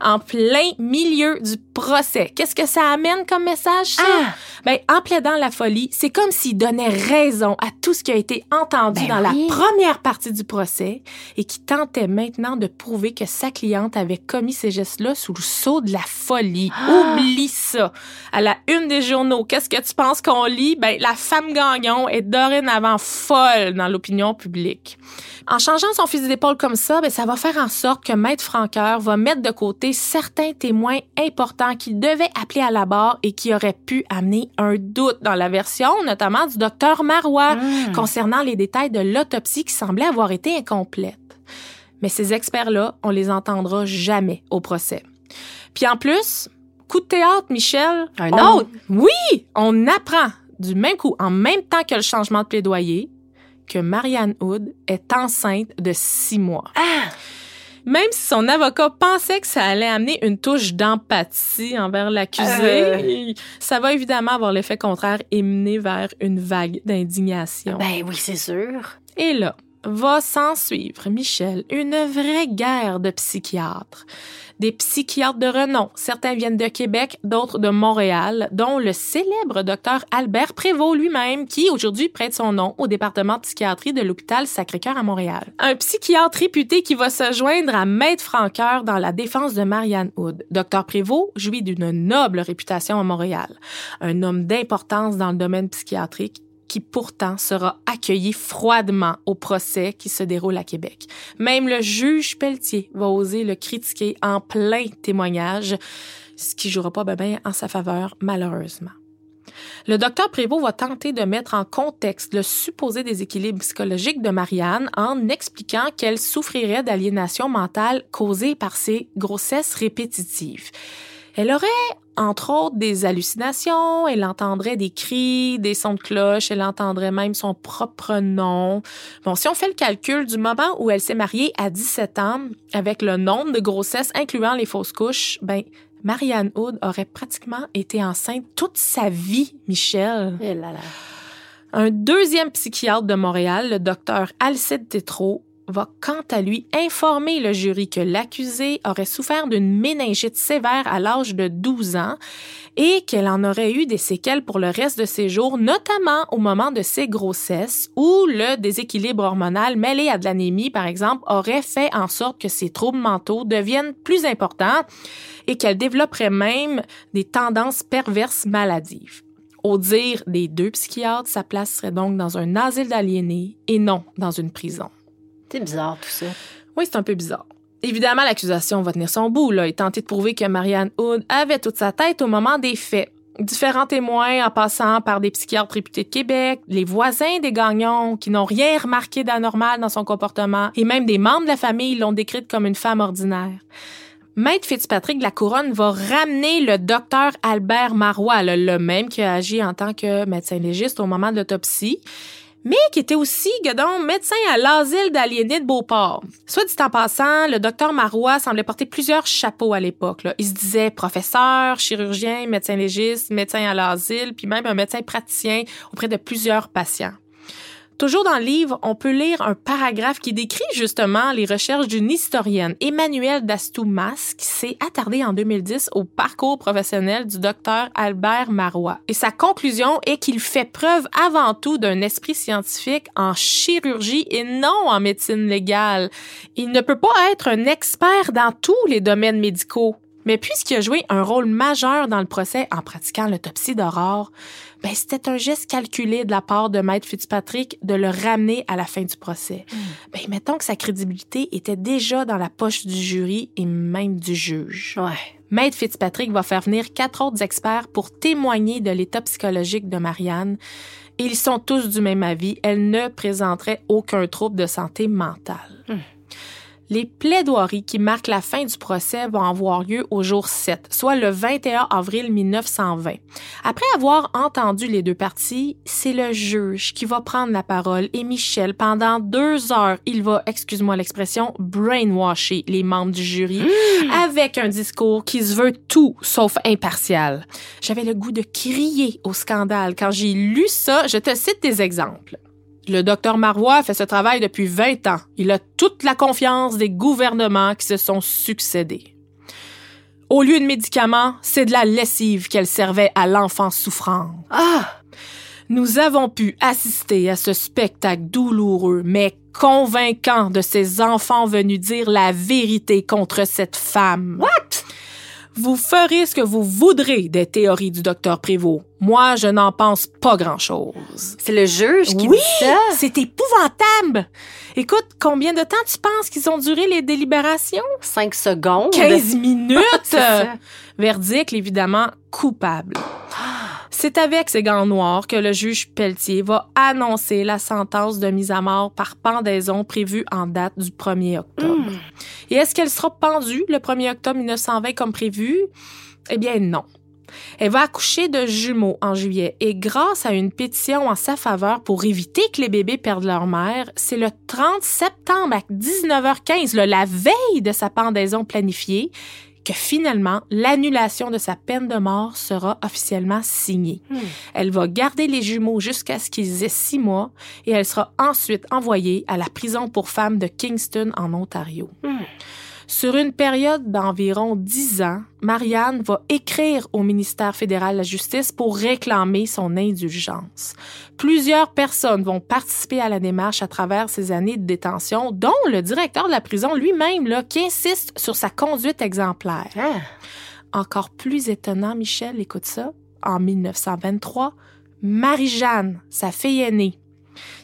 en plein milieu du procès. Qu'est-ce que ça amène comme message, ça? Ah! Ben, en plaidant la folie, c'est comme s'il donnait raison à tout ce qui a été entendu Ben dans oui. la première partie du procès et qui tentait maintenant de prouver que sa cliente avait commis ces gestes-là sous le sceau de la folie. Ah! Oublie ça. À la une des journaux, qu'est-ce que tu penses qu'on lit? Ben, la femme gagnon est dorénavant folle dans l'opinion publique. En changeant son fusil d'épaule comme ça, ben, ça va faire en sorte que Maître Franqueur va mettre de côté certains témoins importants qu'il devait appeler à la barre et qui auraient pu amener un doute dans la version, notamment du docteur Marois, concernant les détails de l'autopsie qui semblait avoir été incomplète. Mais ces experts-là, on les entendra jamais au procès. Puis en plus, coup de théâtre, Michel. Un on- autre? Oui, on apprend du même coup, en même temps que le changement de plaidoyer, que Marianne Hood est enceinte de six mois. Ah! Même si son avocat pensait que ça allait amener une touche d'empathie envers l'accusé, Euh. ça va évidemment avoir l'effet contraire et mener vers une vague d'indignation. Ben oui, c'est sûr. Et là, va s'en suivre, Michel, une vraie guerre de psychiatres. Des psychiatres de renom. Certains viennent de Québec, d'autres de Montréal, dont le célèbre docteur Albert Prévost lui-même, qui aujourd'hui prête son nom au département de psychiatrie de l'hôpital Sacré-Cœur à Montréal. Un psychiatre réputé qui va se joindre à Maître Franqueur dans la défense de Marianne Hood. Docteur Prévost jouit d'une noble réputation à Montréal. Un homme d'importance dans le domaine psychiatrique qui pourtant sera accueilli froidement au procès qui se déroule à Québec. Même le juge Pelletier va oser le critiquer en plein témoignage, ce qui jouera pas ben ben en sa faveur, malheureusement. Le docteur Prévost va tenter de mettre en contexte le supposé déséquilibre psychologique de Marianne en expliquant qu'elle souffrirait d'aliénation mentale causée par ses grossesses répétitives. Elle aurait, entre autres, des hallucinations, elle entendrait des cris, des sons de cloche, elle entendrait même son propre nom. Bon, si on fait le calcul du moment où elle s'est mariée à 17 ans, avec le nombre de grossesses incluant les fausses couches, ben, Marianne Hood aurait pratiquement été enceinte toute sa vie, Michel. Eh là là. Un deuxième psychiatre de Montréal, le docteur Alcide Tétrault, va quant à lui informer le jury que l'accusée aurait souffert d'une méningite sévère à l'âge de 12 ans et qu'elle en aurait eu des séquelles pour le reste de ses jours, notamment au moment de ses grossesses, où le déséquilibre hormonal mêlé à de l'anémie, par exemple, aurait fait en sorte que ses troubles mentaux deviennent plus importants et qu'elle développerait même des tendances perverses maladives. Au dire des deux psychiatres, sa place serait donc dans un asile d'aliénés et non dans une prison. C'est bizarre tout ça. Oui, c'est un peu bizarre. Évidemment, l'accusation va tenir son bout là, et tenter de prouver que Marianne Hood avait toute sa tête au moment des faits. Différents témoins, en passant par des psychiatres réputés de Québec, les voisins des gagnants qui n'ont rien remarqué d'anormal dans son comportement, et même des membres de la famille l'ont décrite comme une femme ordinaire. Maître Fitzpatrick de la Couronne va ramener le docteur Albert Marois, le même qui a agi en tant que médecin légiste au moment de l'autopsie, mais qui était aussi, médecin à l'asile d'aliénés de Beauport. Soit dit en passant, le docteur Marois semblait porter plusieurs chapeaux à l'époque. Il se disait professeur, chirurgien, médecin légiste, médecin à l'asile, puis même un médecin praticien auprès de plusieurs patients. Toujours dans le livre, on peut lire un paragraphe qui décrit justement les recherches d'une historienne, Emmanuelle Dastoumas, qui s'est attardée en 2010 au parcours professionnel du docteur Albert Marois. Et sa conclusion est qu'il fait preuve avant tout d'un esprit scientifique en chirurgie et non en médecine légale. Il ne peut pas être un expert dans tous les domaines médicaux. Mais puisqu'il a joué un rôle majeur dans le procès en pratiquant l'autopsie d'Aurore, ben c'était un geste calculé de la part de Maître Fitzpatrick de le ramener à la fin du procès. Ben mettons que sa crédibilité était déjà dans la poche du jury et même du juge. Ouais. Maître Fitzpatrick va faire venir quatre autres experts pour témoigner de l'état psychologique de Marianne. Ils sont tous du même avis. Elle ne présenterait aucun trouble de santé mentale. Les plaidoiries qui marquent la fin du procès vont avoir lieu au jour 7, soit le 21 avril 1920. Après avoir entendu les deux parties, c'est le juge qui va prendre la parole et Michel, pendant deux heures, il va, excuse-moi l'expression, brainwasher les membres du jury avec un discours qui se veut tout sauf impartial. J'avais le goût de crier au scandale quand j'ai lu ça. Je te cite des exemples. Le docteur Marois fait ce travail depuis 20 ans. Il a toute la confiance des gouvernements qui se sont succédés. Au lieu de médicaments, c'est de la lessive qu'elle servait à l'enfant souffrant. Ah! Nous avons pu assister à ce spectacle douloureux mais convaincant de ces enfants venus dire la vérité contre cette femme. What? Vous ferez ce que vous voudrez des théories du docteur Prévost. Moi, je n'en pense pas grand-chose. C'est le juge qui Oui, dit ça. c'est épouvantable. Écoute, combien de temps tu penses qu'ils ont duré les délibérations? Cinq secondes. 15 minutes. Verdict, évidemment, coupable. C'est avec ces gants noirs que le juge Pelletier va annoncer la sentence de mise à mort par pendaison prévue en date du 1er octobre. Et est-ce qu'elle sera pendue le 1er octobre 1920 comme prévu? Eh bien non. Elle va accoucher de jumeaux en juillet et grâce à une pétition en sa faveur pour éviter que les bébés perdent leur mère, c'est le 30 septembre à 19h15, là, la veille de sa pendaison planifiée, que finalement l'annulation de sa peine de mort sera officiellement signée. Elle va garder les jumeaux jusqu'à ce qu'ils aient six mois et elle sera ensuite envoyée à la prison pour femmes de Kingston en Ontario. Sur une période d'environ dix ans, Marianne va écrire au ministère fédéral de la Justice pour réclamer son indulgence. Plusieurs personnes vont participer à la démarche à travers ces années de détention, dont le directeur de la prison lui-même, là, qui insiste sur sa conduite exemplaire. Ah. Encore plus étonnant, Michel, écoute ça, en 1923, Marie-Jeanne, sa fille aînée,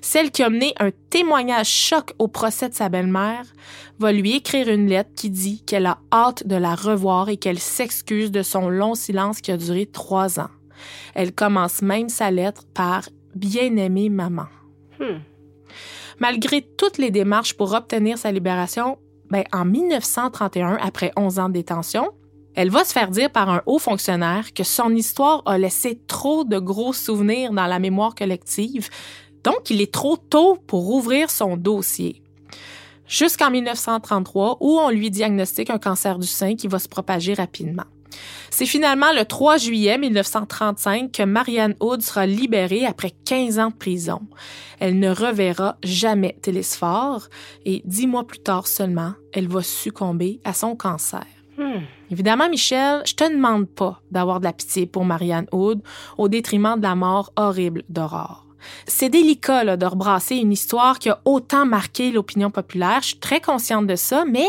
celle qui a mené un témoignage choc au procès de sa belle-mère, va lui écrire une lettre qui dit qu'elle a hâte de la revoir et qu'elle s'excuse de son long silence qui a duré trois ans. Elle commence même sa lettre par Bien-aimée maman. Hmm. Malgré toutes les démarches pour obtenir sa libération, ben, en 1931, après 11 ans de détention, elle va se faire dire par un haut fonctionnaire que son histoire a laissé trop de gros souvenirs dans la mémoire collective, donc il est trop tôt pour ouvrir son dossier. Jusqu'en 1933, où on lui diagnostique un cancer du sein qui va se propager rapidement. C'est finalement le 3 juillet 1935 que Marianne Hood sera libérée après 15 ans de prison. Elle ne reverra jamais Télésphore et dix mois plus tard seulement, elle va succomber à son cancer. Hmm. Évidemment, Michel, je te demande pas d'avoir de la pitié pour Marianne Hood au détriment de la mort horrible d'Aurore. C'est délicat là, de rebrasser une histoire qui a autant marqué l'opinion populaire. Je suis très consciente de ça, mais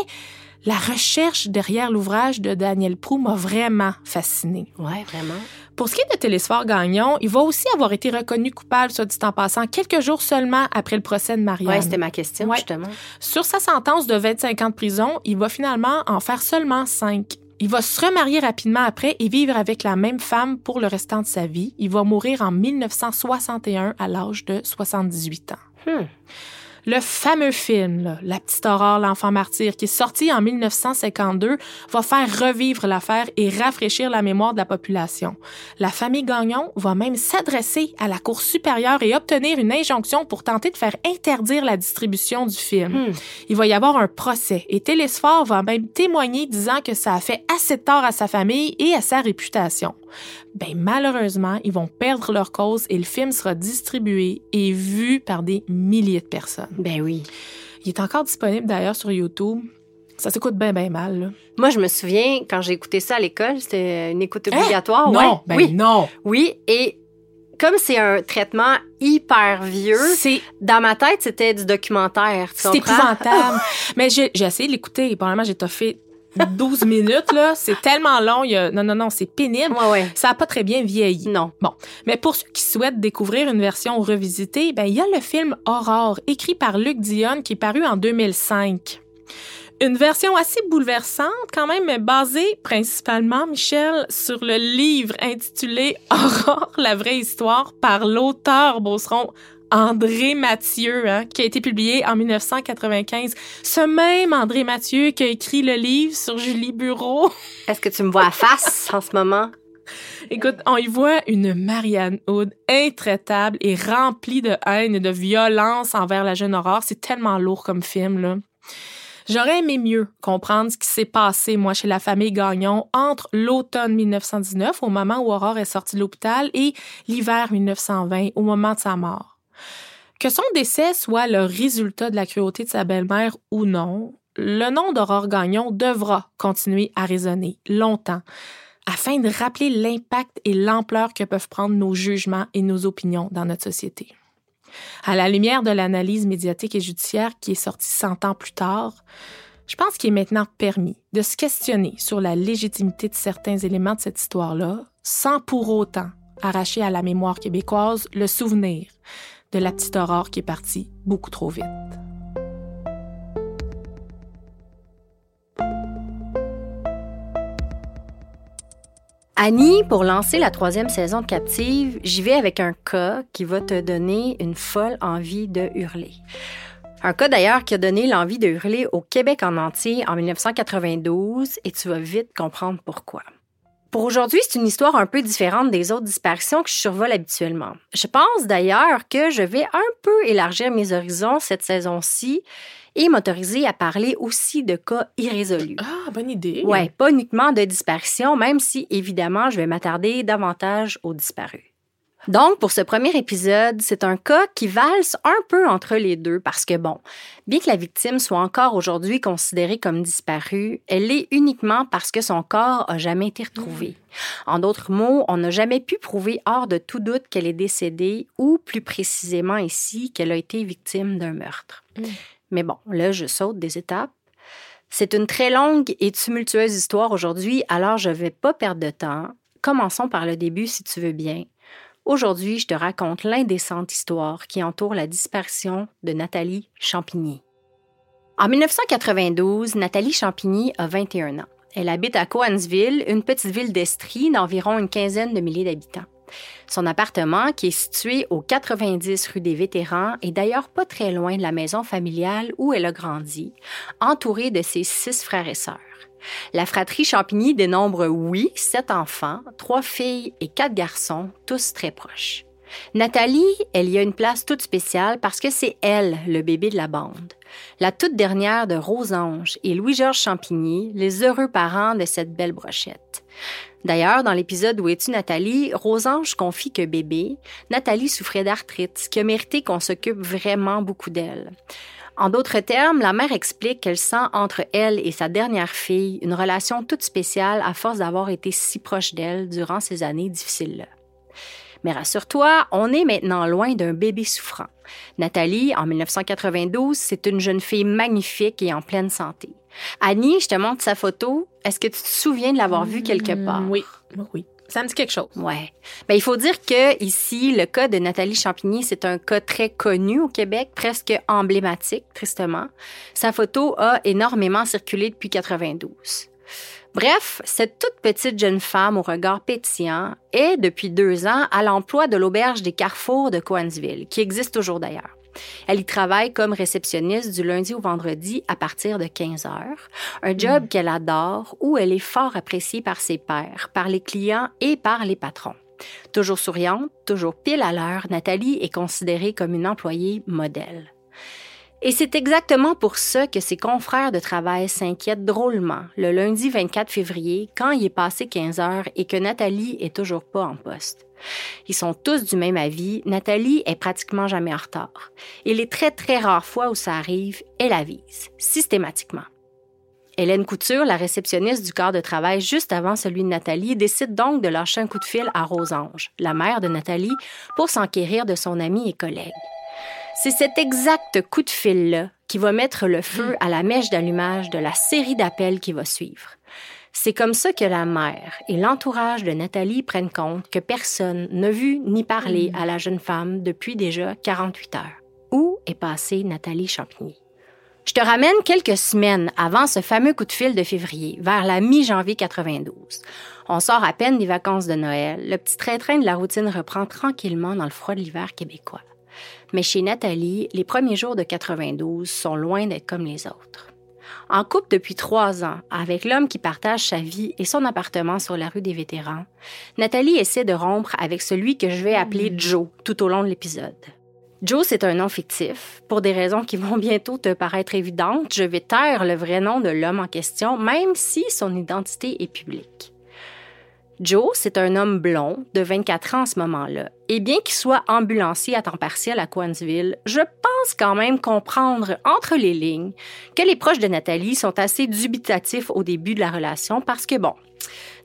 la recherche derrière l'ouvrage de Daniel Prou m'a vraiment fascinée. Ouais, vraiment. Pour ce qui est de Télésphore Gagnon, il va aussi avoir été reconnu coupable, soit dit en passant, quelques jours seulement après le procès de Marianne. Ouais, c'était ma question, Ouais. justement. Sur sa sentence de 25 ans de prison, il va finalement en faire seulement 5. Il va se remarier rapidement après et vivre avec la même femme pour le restant de sa vie. Il va mourir en 1961 à l'âge de 78 ans. Hmm. Le fameux film, là, La petite Aurore, l'enfant martyr, qui est sorti en 1952, va faire revivre l'affaire et rafraîchir la mémoire de la population. La famille Gagnon va même s'adresser à la Cour supérieure et obtenir une injonction pour tenter de faire interdire la distribution du film. Hmm. Il va y avoir un procès et Télésphore va même témoigner disant que ça a fait assez de tort à sa famille et à sa réputation. Ben malheureusement, ils vont perdre leur cause et le film sera distribué et vu par des milliers de personnes. Ben oui. Il est encore disponible d'ailleurs sur YouTube. Ça s'écoute bien, bien mal. là. Moi, je me souviens, quand j'ai écouté ça à l'école, c'était une écoute obligatoire. Hein? Non, ouais. ben oui. non. Oui, et comme c'est un traitement hyper vieux, dans ma tête, c'était du documentaire. c'est épouvantable. Mais j'ai essayé de l'écouter et probablement j'ai toffé 12 minutes. là. C'est tellement long. il y a- Non, non, non, c'est pénible. Ouais, ouais. Ça n'a pas très bien vieilli. Non. Bon, mais pour ceux qui souhaitent découvrir une version revisitée, ben il y a le film Aurore, écrit par Luc Dionne, qui est paru en 2005. Une version assez bouleversante quand même, mais basée principalement, Michel, sur le livre intitulé Aurore, la vraie histoire par l'auteur Beauceron André Mathieu, hein, qui a été publié en 1995. Ce même André Mathieu qui a écrit le livre sur Julie Bureau. Est-ce que tu me vois à face en ce moment? Écoute, on y voit une Marianne Hood intraitable et remplie de haine et de violence envers la jeune Aurore. C'est tellement lourd comme film, là. J'aurais aimé mieux comprendre ce qui s'est passé, moi, chez la famille Gagnon entre l'automne 1919, au moment où Aurore est sortie de l'hôpital, et l'hiver 1920, au moment de sa mort. Que son décès soit le résultat de la cruauté de sa belle-mère ou non, le nom d'Aurore Gagnon devra continuer à résonner longtemps afin de rappeler l'impact et l'ampleur que peuvent prendre nos jugements et nos opinions dans notre société. À la lumière de l'analyse médiatique et judiciaire qui est sortie 100 ans plus tard, je pense qu'il est maintenant permis de se questionner sur la légitimité de certains éléments de cette histoire-là, sans pour autant arracher à la mémoire québécoise le souvenir de la petite Aurore qui est partie beaucoup trop vite. Annie, pour lancer la troisième saison de Captive, j'y vais avec un cas qui va te donner une folle envie de hurler. Un cas d'ailleurs qui a donné l'envie de hurler au Québec en entier en 1992 et tu vas vite comprendre pourquoi. Pour aujourd'hui, c'est une histoire un peu différente des autres disparitions que je survole habituellement. Je pense d'ailleurs que je vais un peu élargir mes horizons cette saison-ci et m'autoriser à parler aussi de cas irrésolus. Ah, bonne idée. Ouais, pas uniquement de disparitions, même si évidemment je vais m'attarder davantage aux disparus. Donc, pour ce premier épisode, c'est un cas qui valse un peu entre les deux parce que, bon, bien que la victime soit encore aujourd'hui considérée comme disparue, elle l'est uniquement parce que son corps a jamais été retrouvé. Mm. En d'autres mots, on n'a jamais pu prouver hors de tout doute qu'elle est décédée ou, plus précisément ici, qu'elle a été victime d'un meurtre. Mm. Mais bon, là, je saute des étapes. C'est une très longue et tumultueuse histoire aujourd'hui, alors je ne vais pas perdre de temps. Commençons par le début si tu veux bien. Aujourd'hui, je te raconte l'indécente histoire qui entoure la disparition de Nathalie Champigny. En 1992, Nathalie Champigny a 21 ans. Elle habite à Coansville, une petite ville d'Estrie d'environ une quinzaine de milliers d'habitants. Son appartement, qui est situé au 90 rue des Vétérans, est d'ailleurs pas très loin de la maison familiale où elle a grandi, entourée de ses six frères et sœurs. La fratrie Champigny dénombre, oui, sept enfants, trois filles et quatre garçons, tous très proches. Nathalie, elle y a une place toute spéciale parce que c'est elle, le bébé de la bande. La toute dernière de Rosange et Louis-Georges Champigny, les heureux parents de cette belle brochette. D'ailleurs, dans l'épisode Où es-tu Nathalie, Rosange confie que bébé, Nathalie souffrait d'arthrite, ce qui a mérité qu'on s'occupe vraiment beaucoup d'elle. En d'autres termes, la mère explique qu'elle sent entre elle et sa dernière fille une relation toute spéciale à force d'avoir été si proche d'elle durant ces années difficiles-là. Mais rassure-toi, on est maintenant loin d'un bébé souffrant. Nathalie, en 1992, c'est une jeune fille magnifique et en pleine santé. Annie, je te montre sa photo. Est-ce que tu te souviens de l'avoir vue quelque Mm, part? Oui, oui. Ça me dit quelque chose. Ouais. Ben, il faut dire que ici, le cas de Nathalie Champigny, c'est un cas très connu au Québec, presque emblématique, tristement. Sa photo a énormément circulé depuis 92. Bref, cette toute petite jeune femme au regard pétillant est, depuis deux ans, à l'emploi de l'auberge des Carrefours de Coansville, qui existe toujours d'ailleurs. Elle y travaille comme réceptionniste du lundi au vendredi à partir de 15 heures, un job qu'elle adore où elle est fort appréciée par ses pairs, par les clients et par les patrons. Toujours souriante, toujours pile à l'heure, Nathalie est considérée comme une employée modèle. Et c'est exactement pour ça que ses confrères de travail s'inquiètent drôlement le lundi 24 février quand il est passé 15 heures et que Nathalie est toujours pas en poste. Ils sont tous du même avis, Nathalie est pratiquement jamais en retard. Et les très très rares fois où ça arrive, elle avise, systématiquement. Hélène Couture, la réceptionniste du corps de travail juste avant celui de Nathalie, décide donc de lâcher un coup de fil à Rosange, la mère de Nathalie, pour s'enquérir de son ami et collègue. C'est cet exact coup de fil-là qui va mettre le feu à la mèche d'allumage de la série d'appels qui va suivre. C'est comme ça que la mère et l'entourage de Nathalie prennent compte que personne n'a vu ni parlé à la jeune femme depuis déjà 48 heures. Où est passée Nathalie Champigny? Je te ramène quelques semaines avant ce fameux coup de fil de février, vers la mi-janvier 92. On sort à peine des vacances de Noël. Le petit train-train de la routine reprend tranquillement dans le froid de l'hiver québécois. Mais chez Nathalie, les premiers jours de 92 sont loin d'être comme les autres. En couple depuis trois ans, avec l'homme qui partage sa vie et son appartement sur la rue des Vétérans, Nathalie essaie de rompre avec celui que je vais appeler Joe tout au long de l'épisode. Joe, c'est un nom fictif. Pour des raisons qui vont bientôt te paraître évidentes, je vais taire le vrai nom de l'homme en question, même si son identité est publique. Joe, c'est un homme blond de 24 ans en ce moment-là. Et bien qu'il soit ambulancier à temps partiel à Coansville, je pense quand même comprendre entre les lignes que les proches de Nathalie sont assez dubitatifs au début de la relation parce que, bon,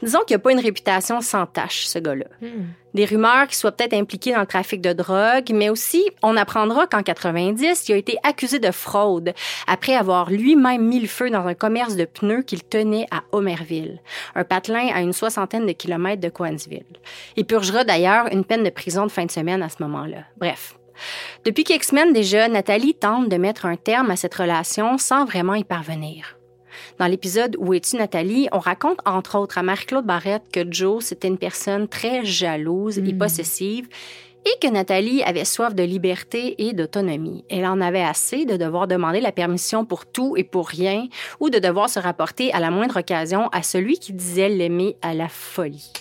Disons qu'il n'y a pas une réputation sans tâche, ce gars-là. Hmm. Des rumeurs qu'il soit peut-être impliqué dans le trafic de drogue, mais aussi, on apprendra qu'en 90, il a été accusé de fraude après avoir lui-même mis le feu dans un commerce de pneus qu'il tenait à Homerville, un patelin à une soixantaine de kilomètres de Coansville. Il purgera d'ailleurs une peine de prison de fin de semaine à ce moment-là. Bref. Depuis quelques semaines déjà, Nathalie tente de mettre un terme à cette relation sans vraiment y parvenir. Dans l'épisode Où es-tu Nathalie, on raconte entre autres à Marie-Claude Barrette que Joe, c'était une personne très jalouse et hmm. possessive et que Nathalie avait soif de liberté et d'autonomie. Elle en avait assez de devoir demander la permission pour tout et pour rien ou de devoir se rapporter à la moindre occasion à celui qui disait l'aimer à la folie.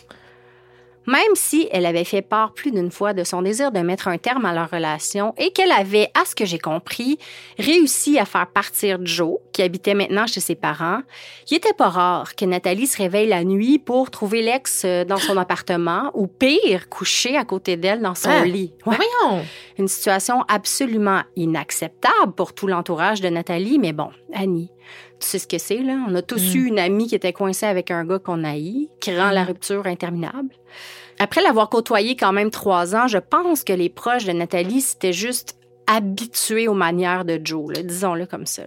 Même si elle avait fait part plus d'une fois de son désir de mettre un terme à leur relation et qu'elle avait, à ce que j'ai compris, réussi à faire partir Joe, qui habitait maintenant chez ses parents, il était pas rare que Nathalie se réveille la nuit pour trouver l'ex euh, dans son appartement ou pire, couché à côté d'elle dans son ah, lit. Voyons! Une situation absolument inacceptable pour tout l'entourage de Nathalie, mais bon, Annie, tu sais ce que c'est, là? On a tous mm. eu une amie qui était coincée avec un gars qu'on haït, qui rend la mm. rupture interminable. Après l'avoir côtoyé quand même trois ans, je pense que les proches de Nathalie s'étaient juste habitués aux manières de Joe, disons-le comme ça.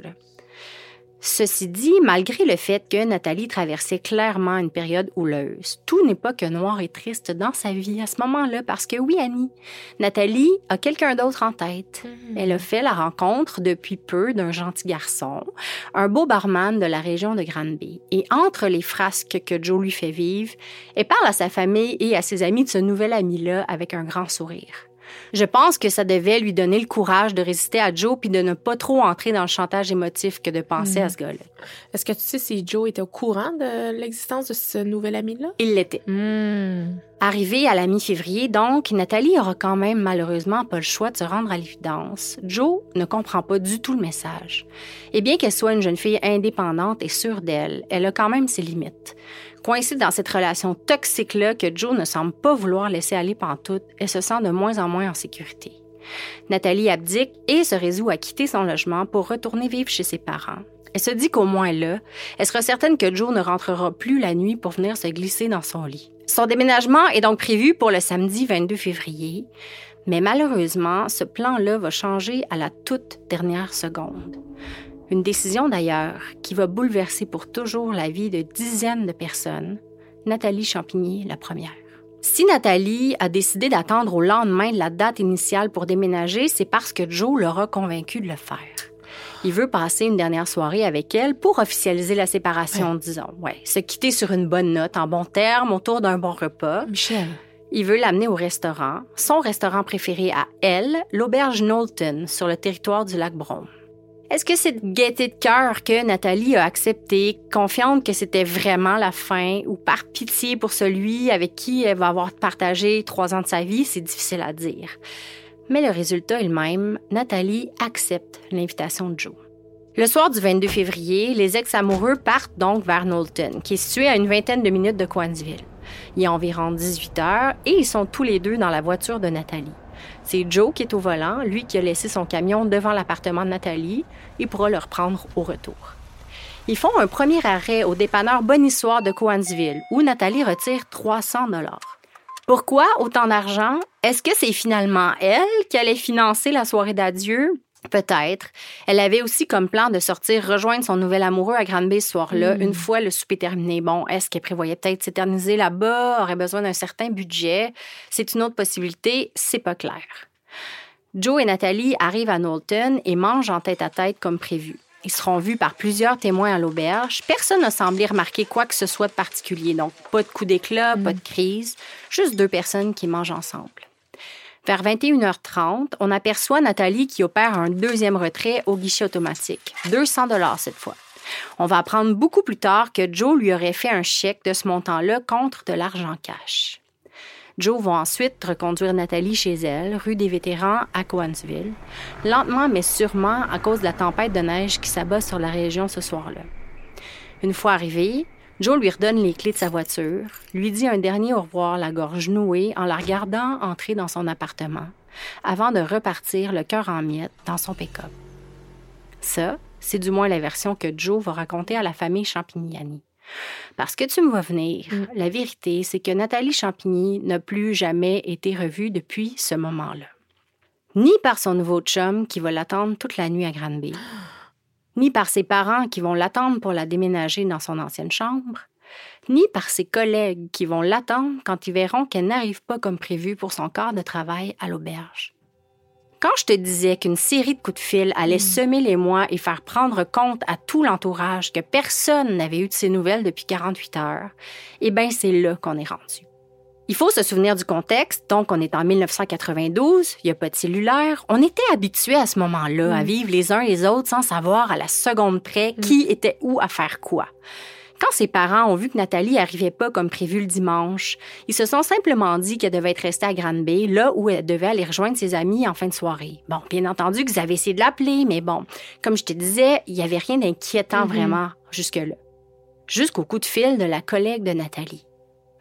Ceci dit, malgré le fait que Nathalie traversait clairement une période houleuse, tout n'est pas que noir et triste dans sa vie à ce moment-là, parce que oui, Annie, Nathalie a quelqu'un d'autre en tête. Mhm. Elle a fait la rencontre depuis peu d'un gentil garçon, un beau barman de la région de Granby. Et entre les frasques que Joe lui fait vivre, elle parle à sa famille et à ses amis de ce nouvel ami-là avec un grand sourire. Je pense que ça devait lui donner le courage de résister à Joe puis de ne pas trop entrer dans le chantage émotif que de penser à ce gars-là. Est-ce que tu sais si Joe était au courant de l'existence de ce nouvel ami-là? Il l'était. Hmm. Arrivé à la mi-février, donc, Nathalie aura quand même malheureusement pas le choix de se rendre à l'évidence. Joe ne comprend pas du tout le message. Et bien qu'elle soit une jeune fille indépendante et sûre d'elle, elle a quand même ses limites. Coincée dans cette relation toxique-là que Joe ne semble pas vouloir laisser aller pantoute, elle se sent de moins en moins en sécurité. Nathalie abdique et se résout à quitter son logement pour retourner vivre chez ses parents. Elle se dit qu'au moins là, elle sera certaine que Joe ne rentrera plus la nuit pour venir se glisser dans son lit. Son déménagement est donc prévu pour le samedi 22 février, mais malheureusement, ce plan-là va changer à la toute dernière seconde. Une décision d'ailleurs qui va bouleverser pour toujours la vie de dizaines de personnes. Nathalie Champigny, la première. Si Nathalie a décidé d'attendre au lendemain de la date initiale pour déménager, c'est parce que Joe l'aura convaincu de le faire. Il veut passer une dernière soirée avec elle pour officialiser la séparation, disons. Ouais, se quitter sur une bonne note, en bon terme, autour d'un bon repas. Michel. Il veut l'amener au restaurant, son restaurant préféré à elle, l'auberge Knowlton, sur le territoire du lac Brome. Est-ce que cette gaieté de cœur que Nathalie a acceptée, confiante que c'était vraiment la fin, ou par pitié pour celui avec qui elle va avoir partagé trois ans de sa vie, c'est difficile à dire. Mais le résultat est le même. Nathalie accepte l'invitation de Joe. Le soir du 22 février, les ex-amoureux partent donc vers Knowlton, qui est situé à une vingtaine de minutes de Coansville. Il y a environ 18 heures et ils sont tous les deux dans la voiture de Nathalie. C'est Joe qui est au volant, lui qui a laissé son camion devant l'appartement de Nathalie. Il pourra le reprendre au retour. Ils font un premier arrêt au dépanneur Bonissoir de Coansville, où Nathalie retire 300 dollars. Pourquoi autant d'argent? Est-ce que c'est finalement elle qui allait financer la soirée d'adieu? Peut-être. Elle avait aussi comme plan de sortir rejoindre son nouvel amoureux à Granby ce soir-là, hmm. une fois le souper terminé. Bon, est-ce qu'elle prévoyait peut-être s'éterniser là-bas, aurait besoin d'un certain budget? C'est une autre possibilité, c'est pas clair. Joe et Nathalie arrivent à Knowlton et mangent en tête à tête comme prévu. Ils seront vus par plusieurs témoins à l'auberge. Personne n'a semblé remarquer quoi que ce soit de particulier. Donc, pas de coup d'éclat, pas de crise, juste deux personnes qui mangent ensemble. Vers 21h30, on aperçoit Nathalie qui opère un deuxième retrait au guichet automatique. 200 dollars cette fois. On va apprendre beaucoup plus tard que Joe lui aurait fait un chèque de ce montant-là contre de l'argent cash. Joe va ensuite reconduire Nathalie chez elle, rue des Vétérans à Coansville, lentement mais sûrement à cause de la tempête de neige qui s'abat sur la région ce soir-là. Une fois arrivé, Joe lui redonne les clés de sa voiture, lui dit un dernier au revoir la gorge nouée en la regardant entrer dans son appartement, avant de repartir le cœur en miettes dans son pick-up. Ça, c'est du moins la version que Joe va raconter à la famille Champignani. Parce que tu me vois venir, Mm. la vérité, c'est que Nathalie Champigny n'a plus jamais été revue depuis ce moment-là. Ni par son nouveau chum qui va l'attendre toute la nuit à Granby, ni par ses parents qui vont l'attendre pour la déménager dans son ancienne chambre, ni par ses collègues qui vont l'attendre quand ils verront qu'elle n'arrive pas comme prévu pour son quart de travail à l'auberge. Quand je te disais qu'une série de coups de fil allait semer les mois et faire prendre compte à tout l'entourage que personne n'avait eu de ses nouvelles depuis 48 heures, eh bien, c'est là qu'on est rendu. Il faut se souvenir du contexte. Donc, on est en 1992, il n'y a pas de cellulaire. On était habitués à ce moment-là à vivre les uns les autres sans savoir à la seconde près qui était où à faire quoi. Quand ses parents ont vu que Nathalie arrivait pas comme prévu le dimanche, ils se sont simplement dit qu'elle devait être restée à Granby, là où elle devait aller rejoindre ses amis en fin de soirée. Bon, bien entendu qu'ils avaient essayé de l'appeler, mais bon, comme je te disais, il y avait rien d'inquiétant vraiment jusque-là. Jusqu'au coup de fil de la collègue de Nathalie.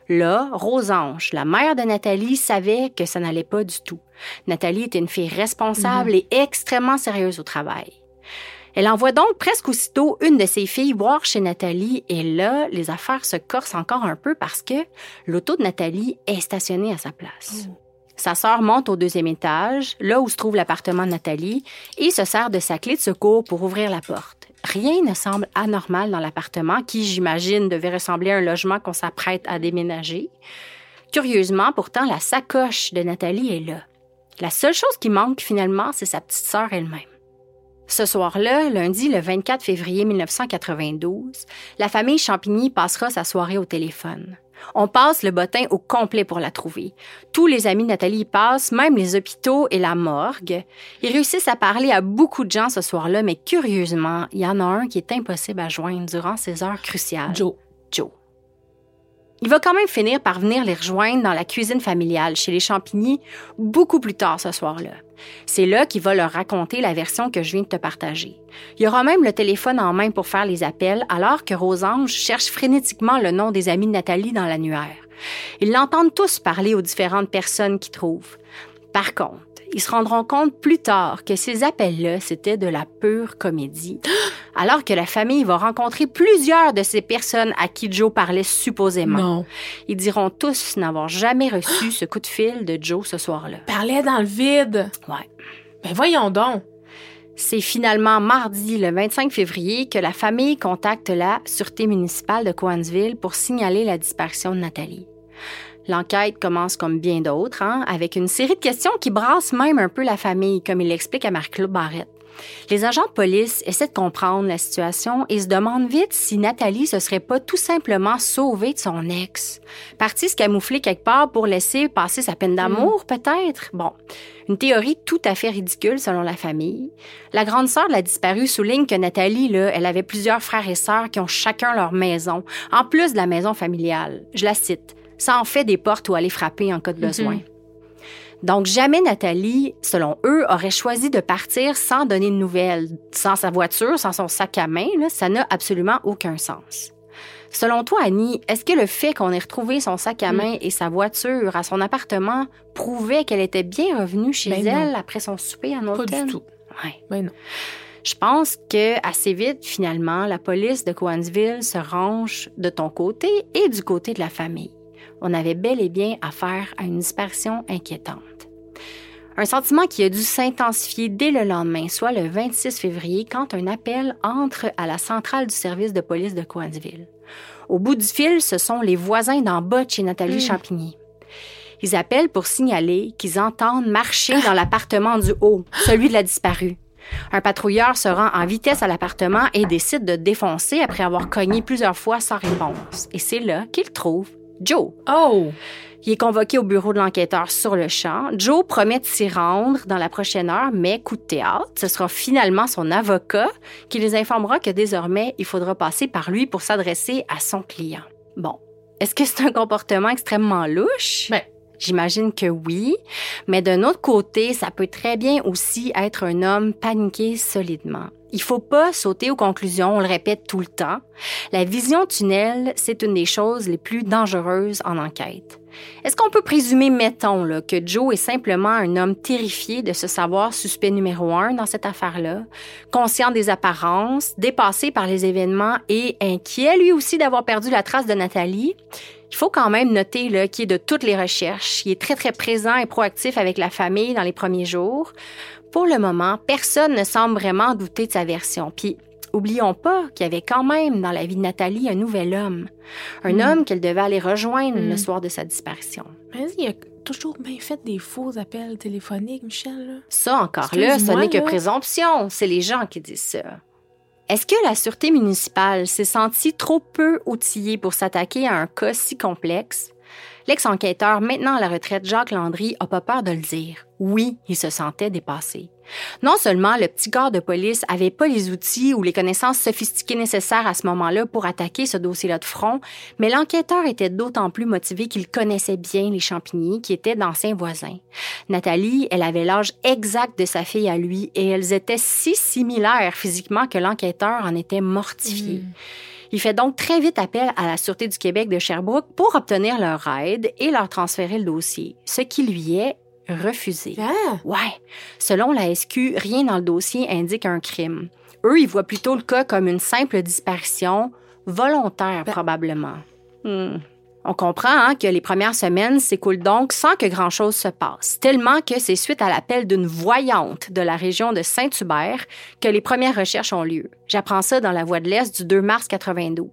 Là, Rosange, la mère de Nathalie, savait que ça n'allait pas du tout. Nathalie était une fille responsable et extrêmement sérieuse au travail. Elle envoie donc presque aussitôt une de ses filles voir chez Nathalie et là, les affaires se corsent encore un peu parce que l'auto de Nathalie est stationnée à sa place. Sa sœur monte au deuxième étage, là où se trouve l'appartement de Nathalie, et se sert de sa clé de secours pour ouvrir la porte. Rien ne semble anormal dans l'appartement, qui, j'imagine, devait ressembler à un logement qu'on s'apprête à déménager. Curieusement, pourtant, la sacoche de Nathalie est là. La seule chose qui manque, finalement, c'est sa petite sœur elle-même. Ce soir-là, lundi le 24 février 1992, la famille Champigny passera sa soirée au téléphone. On passe le bottin au complet pour la trouver. Tous les amis de Nathalie y passent, même les hôpitaux et la morgue. Ils réussissent à parler à beaucoup de gens ce soir-là, mais curieusement, il y en a un qui est impossible à joindre durant ces heures cruciales. Joe. Joe. Il va quand même finir par venir les rejoindre dans la cuisine familiale chez les Champigny beaucoup plus tard ce soir-là. C'est là qu'il va leur raconter la version que je viens de te partager. Il y aura même le téléphone en main pour faire les appels alors que Rosange cherche frénétiquement le nom des amis de Nathalie dans l'annuaire. Ils l'entendent tous parler aux différentes personnes qu'ils trouvent. Par contre, ils se rendront compte plus tard que ces appels-là, c'était de la pure comédie. Alors que la famille va rencontrer plusieurs de ces personnes à qui Joe parlait supposément. Non. Ils diront tous n'avoir jamais reçu ce coup de fil de Joe ce soir-là. Parlait dans le vide. Ouais. Ben voyons donc. C'est finalement mardi, le 25 février, que la famille contacte la Sûreté municipale de Coansville pour signaler la disparition de Nathalie. L'enquête commence comme bien d'autres, hein, avec une série de questions qui brassent même un peu la famille, comme il l'explique à Marc-Claude Barrette. Les agents de police essaient de comprendre la situation et se demandent vite si Nathalie se serait pas tout simplement sauvée de son ex. Partie se camoufler quelque part pour laisser passer sa peine d'amour, peut-être? Bon, une théorie tout à fait ridicule selon la famille. La grande sœur de la disparue souligne que Nathalie, là, elle avait plusieurs frères et sœurs qui ont chacun leur maison, en plus de la maison familiale. Je la cite. Ça en fait des portes où aller frapper en cas de besoin. Donc, jamais Nathalie, selon eux, aurait choisi de partir sans donner de nouvelles, sans sa voiture, sans son sac à main. Là, ça n'a absolument aucun sens. Selon toi, Annie, est-ce que le fait qu'on ait retrouvé son sac à main et sa voiture à son appartement prouvait qu'elle était bien revenue chez Ben non. elle après son souper à Pas Norton? du tout. Ouais. Ben non. Je pense que assez vite, finalement, la police de Coansville se range de ton côté et du côté de la famille. On avait bel et bien affaire à une disparition inquiétante. Un sentiment qui a dû s'intensifier dès le lendemain, soit le 26 février, quand un appel entre à la centrale du service de police de Coansville. Au bout du fil, ce sont les voisins d'en bas de chez Nathalie Champigny. Ils appellent pour signaler qu'ils entendent marcher dans l'appartement du haut, celui de la disparue. Un patrouilleur se rend en vitesse à l'appartement et décide de défoncer après avoir cogné plusieurs fois sans réponse. Et c'est là qu'il trouve Joe. Oh! Il est convoqué au bureau de l'enquêteur sur le champ. Joe promet de s'y rendre dans la prochaine heure, mais coup de théâtre, ce sera finalement son avocat qui les informera que désormais, il faudra passer par lui pour s'adresser à son client. Bon, est-ce que c'est un comportement extrêmement louche? Ben, J'imagine que oui, mais d'un autre côté, ça peut très bien aussi être un homme paniqué solidement. Il faut pas sauter aux conclusions, on le répète tout le temps. La vision tunnel, c'est une des choses les plus dangereuses en enquête. Est-ce qu'on peut présumer, mettons, là, que Joe est simplement un homme terrifié de se savoir suspect numéro un dans cette affaire-là, conscient des apparences, dépassé par les événements et inquiet lui aussi d'avoir perdu la trace de Nathalie? Il faut quand même noter là, qu'il est de toutes les recherches. Il est très, très présent et proactif avec la famille dans les premiers jours. Pour le moment, personne ne semble vraiment douter de sa version. Puis, oublions pas qu'il y avait quand même dans la vie de Nathalie un nouvel homme. Un Mm. homme qu'elle devait aller rejoindre Mm. le soir de sa disparition. mais il a toujours bien fait des faux appels téléphoniques, Michel. là. Ça, encore là, ce n'est que présomption. C'est les gens qui disent ça. Est-ce que la sûreté municipale s'est sentie trop peu outillée pour s'attaquer à un cas si complexe? L'ex-enquêteur, maintenant à la retraite, Jacques Landry, a pas peur de le dire. Oui, il se sentait dépassé. Non seulement le petit corps de police avait pas les outils ou les connaissances sophistiquées nécessaires à ce moment-là pour attaquer ce dossier-là de front, mais l'enquêteur était d'autant plus motivé qu'il connaissait bien les Champigny, qui étaient d'anciens voisins. Nathalie, elle avait l'âge exact de sa fille à lui et elles étaient si similaires physiquement que l'enquêteur en était mortifié. Il fait donc très vite appel à la Sûreté du Québec de Sherbrooke pour obtenir leur aide et leur transférer le dossier, ce qui lui est refusé. Ah! Ouais. Selon la SQ, rien dans le dossier indique un crime. Eux, ils voient plutôt le cas comme une simple disparition, volontaire Ben- probablement. Hmm. On comprend hein, que les premières semaines s'écoulent donc sans que grand-chose se passe, tellement que c'est suite à l'appel d'une voyante de la région de Saint-Hubert que les premières recherches ont lieu. J'apprends ça dans la Voix de l'Est du 2 mars 92.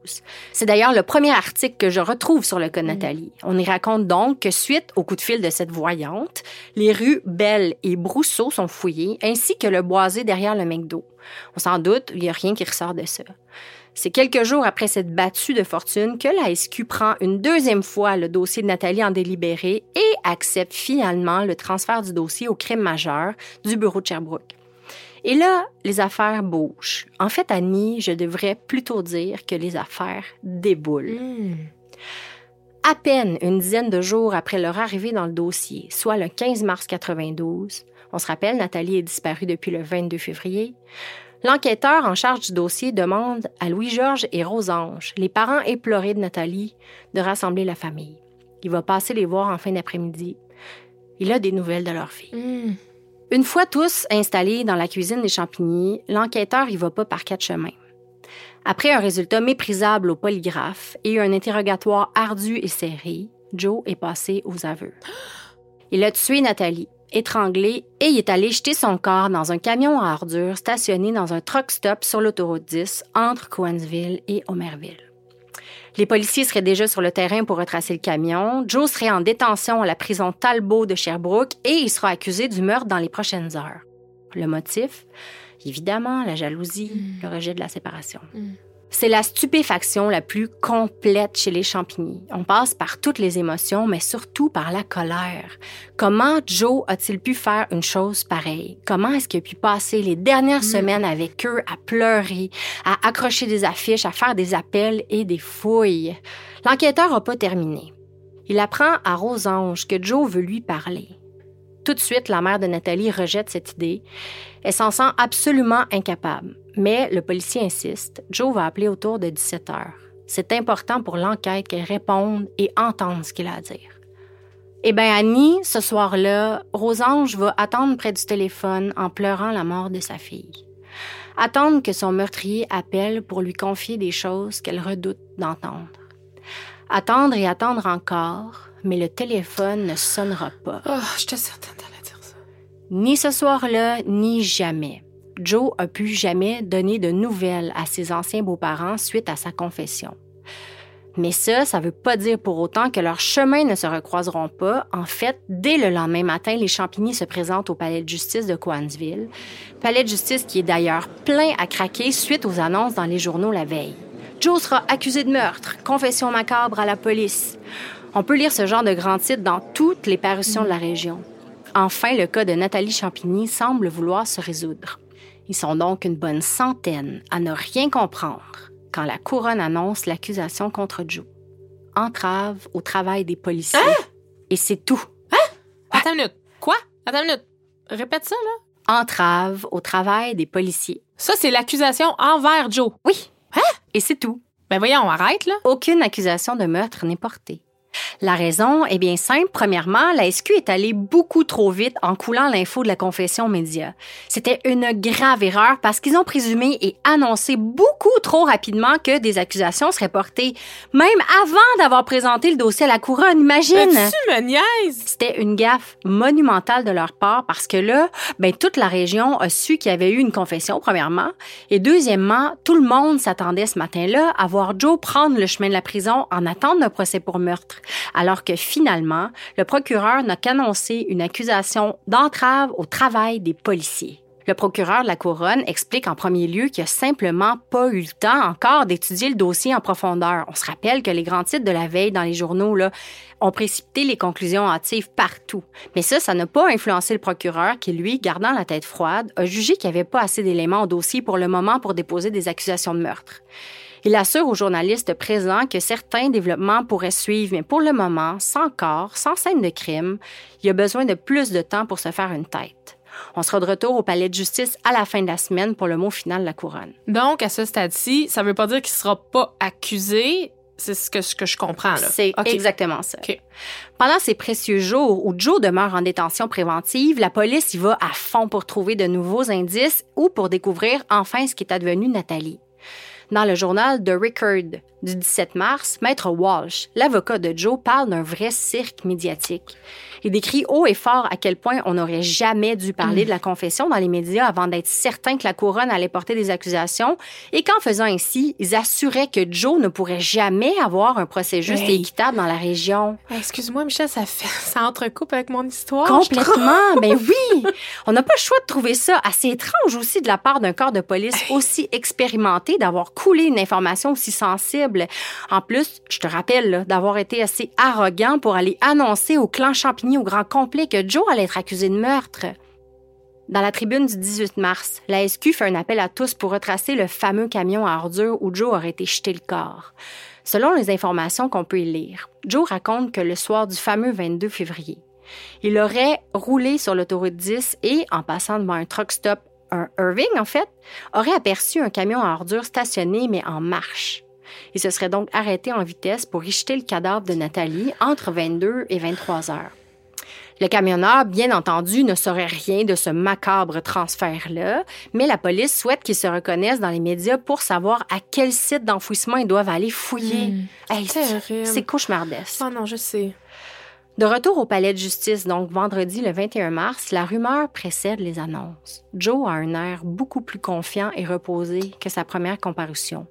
C'est d'ailleurs le premier article que je retrouve sur le cas de Nathalie. On y raconte donc que suite au coup de fil de cette voyante, les rues Belle et Brousseau sont fouillées, ainsi que le boisé derrière le McDo. On s'en doute, il n'y a rien qui ressort de ça. C'est quelques jours après cette battue de fortune que la SQ prend une deuxième fois le dossier de Nathalie en délibéré et accepte finalement le transfert du dossier au crime majeur du bureau de Sherbrooke. Et là, les affaires bougent. En fait, Annie, je devrais plutôt dire que les affaires déboulent. Hmm. À peine une dizaine de jours après leur arrivée dans le dossier, soit le 15 mars 92, on se rappelle, Nathalie est disparue depuis le 22 février, l'enquêteur en charge du dossier demande à Louis-Georges et Rosange, les parents éplorés de Nathalie, de rassembler la famille. Il va passer les voir en fin d'après-midi. Il a des nouvelles de leur fille. Hmm. Une fois tous installés dans la cuisine des Champigny, l'enquêteur y va pas par quatre chemins. Après un résultat méprisable au polygraphe et un interrogatoire ardu et serré, Joe est passé aux aveux. Il a tué Nathalie, étranglée, et il est allé jeter son corps dans un camion à ordures stationné dans un truck stop sur l'autoroute 10 entre Coansville et Omerville. Les policiers seraient déjà sur le terrain pour retracer le camion. Joe serait en détention à la prison Talbot de Sherbrooke et il sera accusé du meurtre dans les prochaines heures. Le motif? Évidemment, la jalousie, le rejet de la séparation. C'est la stupéfaction la plus complète chez les champignons. On passe par toutes les émotions, mais surtout par la colère. Comment Joe a-t-il pu faire une chose pareille? Comment est-ce qu'il a pu passer les dernières semaines avec eux à pleurer, à accrocher des affiches, à faire des appels et des fouilles? L'enquêteur n'a pas terminé. Il apprend à Rosange que Joe veut lui parler. Tout de suite, la mère de Nathalie rejette cette idée. Elle s'en sent absolument incapable. Mais le policier insiste. Joe va appeler autour de 17 heures. C'est important pour l'enquête qu'elle réponde et entende ce qu'il a à dire. Eh bien, Annie, ce soir-là, Rosange va attendre près du téléphone en pleurant la mort de sa fille. Attendre que son meurtrier appelle pour lui confier des choses qu'elle redoute d'entendre. Attendre et attendre encore, mais le téléphone ne sonnera pas. Oh, j'étais certaine d'aller dire ça. Ni ce soir-là, ni jamais. Joe a pu jamais donner de nouvelles à ses anciens beaux-parents suite à sa confession. Mais ça, ça veut pas dire pour autant que leurs chemins ne se recroiseront pas. En fait, dès le lendemain matin, les Champigny se présentent au palais de justice de Coansville. Palais de justice qui est d'ailleurs plein à craquer suite aux annonces dans les journaux la veille. Joe sera accusé de meurtre, confession macabre à la police. On peut lire ce genre de grands titres dans toutes les parutions de la région. Enfin, le cas de Nathalie Champigny semble vouloir se résoudre. Ils sont donc une bonne centaine à ne rien comprendre quand la couronne annonce l'accusation contre Joe. Entrave au travail des policiers. Et c'est tout. Attends une minute. Quoi? Attends une minute. Répète ça, là. Entrave au travail des policiers. Ça, c'est l'accusation envers Joe. Oui. Et c'est tout. Ben voyons, arrête, là. Aucune accusation de meurtre n'est portée. La raison est bien simple. Premièrement, la SQ est allée beaucoup trop vite en coulant l'info de la confession aux médias. C'était une grave erreur parce qu'ils ont présumé et annoncé beaucoup trop rapidement que des accusations seraient portées, même avant d'avoir présenté le dossier à la couronne. Imagine! C'était une gaffe monumentale de leur part parce que là, ben, toute la région a su qu'il y avait eu une confession, premièrement. Et deuxièmement, tout le monde s'attendait ce matin-là à voir Joe prendre le chemin de la prison en attendant d'un procès pour meurtre alors que finalement, le procureur n'a qu'annoncé une accusation d'entrave au travail des policiers. Le procureur de la Couronne explique en premier lieu qu'il n'a simplement pas eu le temps encore d'étudier le dossier en profondeur. On se rappelle que les grands titres de la veille dans les journaux ont précipité les conclusions hâtives partout. Mais ça, ça n'a pas influencé le procureur qui, lui, gardant la tête froide, a jugé qu'il n'y avait pas assez d'éléments au dossier pour le moment pour déposer des accusations de meurtre. Il assure aux journalistes présents que certains développements pourraient suivre, mais pour le moment, sans corps, sans scène de crime, il y a besoin de plus de temps pour se faire une tête. On sera de retour au palais de justice à la fin de la semaine pour le mot final de la couronne. Donc, à ce stade-ci, ça veut pas dire qu'il sera pas accusé. C'est ce que, ce que je comprends, là. C'est exactement ça. Pendant ces précieux jours où Joe demeure en détention préventive, la police y va à fond pour trouver de nouveaux indices ou pour découvrir enfin ce qui est advenu de Nathalie. Dans le journal The Record du 17 mars, Maître Walsh, l'avocat de Joe, parle d'un vrai cirque médiatique. Il décrit haut et fort à quel point on n'aurait jamais dû parler de la confession dans les médias avant d'être certain que la couronne allait porter des accusations et qu'en faisant ainsi, ils assuraient que Joe ne pourrait jamais avoir un procès juste et équitable dans la région. Excuse-moi, Michel, ça, fait, ça entrecoupe avec mon histoire. Complètement, ben oui. On n'a pas le choix de trouver ça assez étrange aussi de la part d'un corps de police aussi expérimenté d'avoir coulé une information aussi sensible. En plus, je te rappelle d'avoir été assez arrogant pour aller annoncer au clan Au grand complet que Joe allait être accusé de meurtre. Dans la tribune du 18 mars, la SQ fait un appel à tous pour retracer le fameux camion à ordures où Joe aurait été jeté le corps. Selon les informations qu'on peut y lire, Joe raconte que le soir du fameux 22 février, il aurait roulé sur l'autoroute 10 et, en passant devant un truck stop, un Irving en fait, aurait aperçu un camion à ordures stationné mais en marche. Il se serait donc arrêté en vitesse pour y jeter le cadavre de Nathalie entre 22 et 23 heures. Le camionneur, bien entendu, ne saurait rien de ce macabre transfert-là, mais la police souhaite qu'il se reconnaisse dans les médias pour savoir à quel site d'enfouissement ils doivent aller fouiller. Hey, c'est- terrible. c'est cauchemardesque. Oh non, je sais. De retour au palais de justice, donc vendredi le 21 mars, la rumeur précède les annonces. Joe a un air beaucoup plus confiant et reposé que sa première comparution.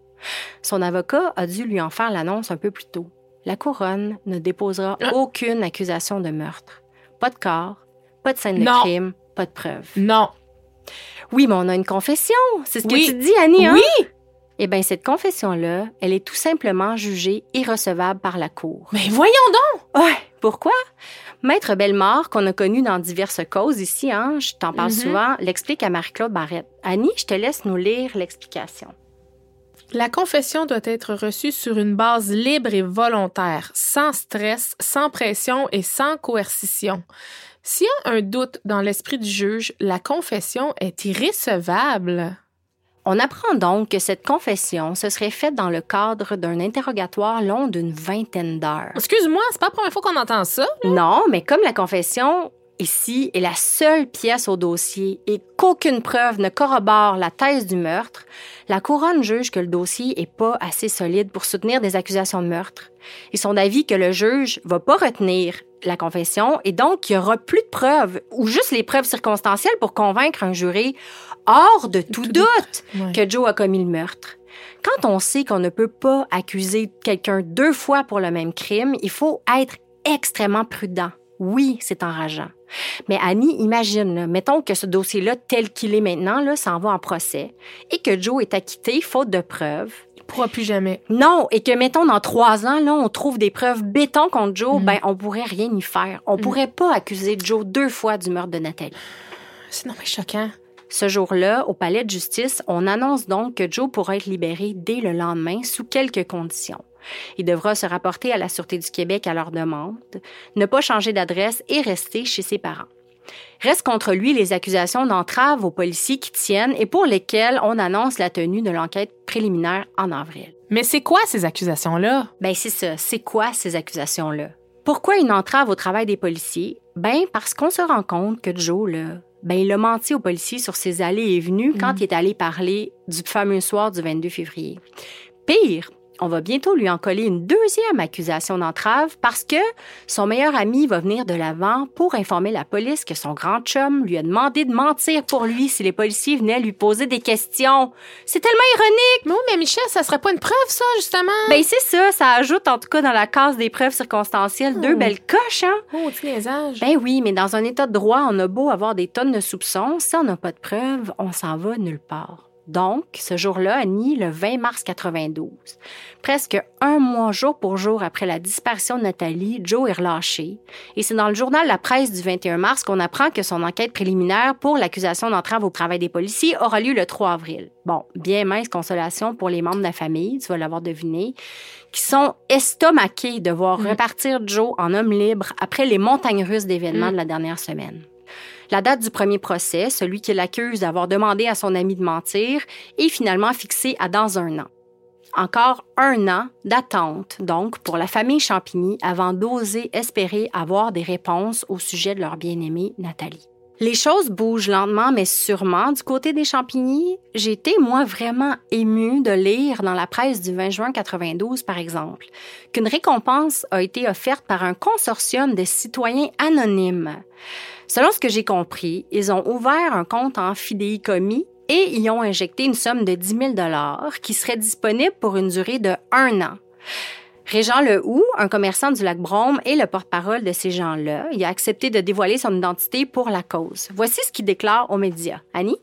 Son avocat a dû lui en faire l'annonce un peu plus tôt. La couronne ne déposera Ah. aucune accusation de meurtre. Pas de corps, pas de scène de Non. crime, pas de preuves. Non. Oui, mais on a une confession. C'est ce que tu dis, Annie, hein? Oui! Eh bien, cette confession-là, elle est tout simplement jugée irrecevable par la Cour. Mais voyons donc! Ouais, pourquoi? Maître Bellemare, qu'on a connu dans diverses causes ici, hein, je t'en parle Mhm. souvent, l'explique à Marie-Claude Barrette. Annie, je te laisse nous lire l'explication. La confession doit être reçue sur une base libre et volontaire, sans stress, sans pression et sans coercition. S'il y a un doute dans l'esprit du juge, la confession est irrécevable. On apprend donc que cette confession se serait faite dans le cadre d'un interrogatoire long d'une vingtaine d'heures. Excuse-moi, c'est pas la première fois qu'on entend ça. Non, mais comme la confession ici est la seule pièce au dossier et qu'aucune preuve ne corrobore la thèse du meurtre, la couronne juge que le dossier est pas assez solide pour soutenir des accusations de meurtre. Ils sont d'avis que le juge va pas retenir la confession et donc il y aura plus de preuves ou juste les preuves circonstancielles pour convaincre un jury hors de tout, Tout doute Ouais. que Joe a commis le meurtre. Quand on sait qu'on ne peut pas accuser quelqu'un deux fois pour le même crime, il faut être extrêmement prudent. Oui, c'est enrageant. Mais Annie, imagine, mettons que ce dossier-là, tel qu'il est maintenant, là, s'en va en procès et que Joe est acquitté faute de preuves. Il pourra plus jamais. Non, et que, mettons, dans trois ans, là, on trouve des preuves béton contre Joe, ben, on pourrait rien y faire. On pourrait pas accuser Joe deux fois du meurtre de Nathalie. C'est non mais choquant. Ce jour-là, au palais de justice, on annonce donc que Joe pourra être libéré dès le lendemain sous quelques conditions. Il devra se rapporter à la Sûreté du Québec à leur demande, ne pas changer d'adresse et rester chez ses parents. Reste contre lui les accusations d'entrave aux policiers qui tiennent et pour lesquelles on annonce la tenue de l'enquête préliminaire en avril. Mais c'est quoi ces accusations-là? Ben c'est ça, c'est quoi ces accusations-là? Pourquoi une entrave au travail des policiers? Ben parce qu'on se rend compte que Joe, là, ben il a menti aux policiers sur ses allées et venues quand il est allé parler du fameux soir du 22 février. Pire, on va bientôt lui en coller une deuxième accusation d'entrave parce que son meilleur ami va venir de l'avant pour informer la police que son grand chum lui a demandé de mentir pour lui si les policiers venaient lui poser des questions. C'est tellement ironique! Mais oui, mais Michel, ça serait pas une preuve, ça, justement? Ben c'est ça, ça ajoute en tout cas dans la case des preuves circonstancielles deux Oh. belles coches, hein? Oh, tu niaisage. Ben oui, mais dans un état de droit, on a beau avoir des tonnes de soupçons, si on n'a pas de preuves, on s'en va nulle part. Donc, ce jour-là, Annie, le 20 mars 92, presque un mois jour pour jour après la disparition de Nathalie, Joe est relâché. Et c'est dans le journal La Presse du 21 mars qu'on apprend que son enquête préliminaire pour l'accusation d'entrave au travail des policiers aura lieu le 3 avril. Bon, bien mince consolation pour les membres de la famille, tu vas l'avoir deviné, qui sont estomaqués de voir repartir Joe en homme libre après les montagnes russes d'événements de la dernière semaine. La date du premier procès, celui qui l'accuse d'avoir demandé à son ami de mentir, est finalement fixée à dans un an. Encore un an d'attente, donc, pour la famille Champigny avant d'oser espérer avoir des réponses au sujet de leur bien-aimée Nathalie. Les choses bougent lentement mais sûrement du côté des Champigny. J'ai été, moi, vraiment émue de lire dans la presse du 20 juin 92, par exemple, qu'une récompense a été offerte par un consortium de citoyens anonymes. Selon ce que j'ai compris, ils ont ouvert un compte en fidéicommis et y ont injecté une somme de 10 000 qui serait disponible pour une durée de un an. Régent Lehoux, un commerçant du lac Brome et le porte-parole de ces gens-là, il a accepté de dévoiler son identité pour la cause. Voici ce qu'il déclare aux médias. Annie?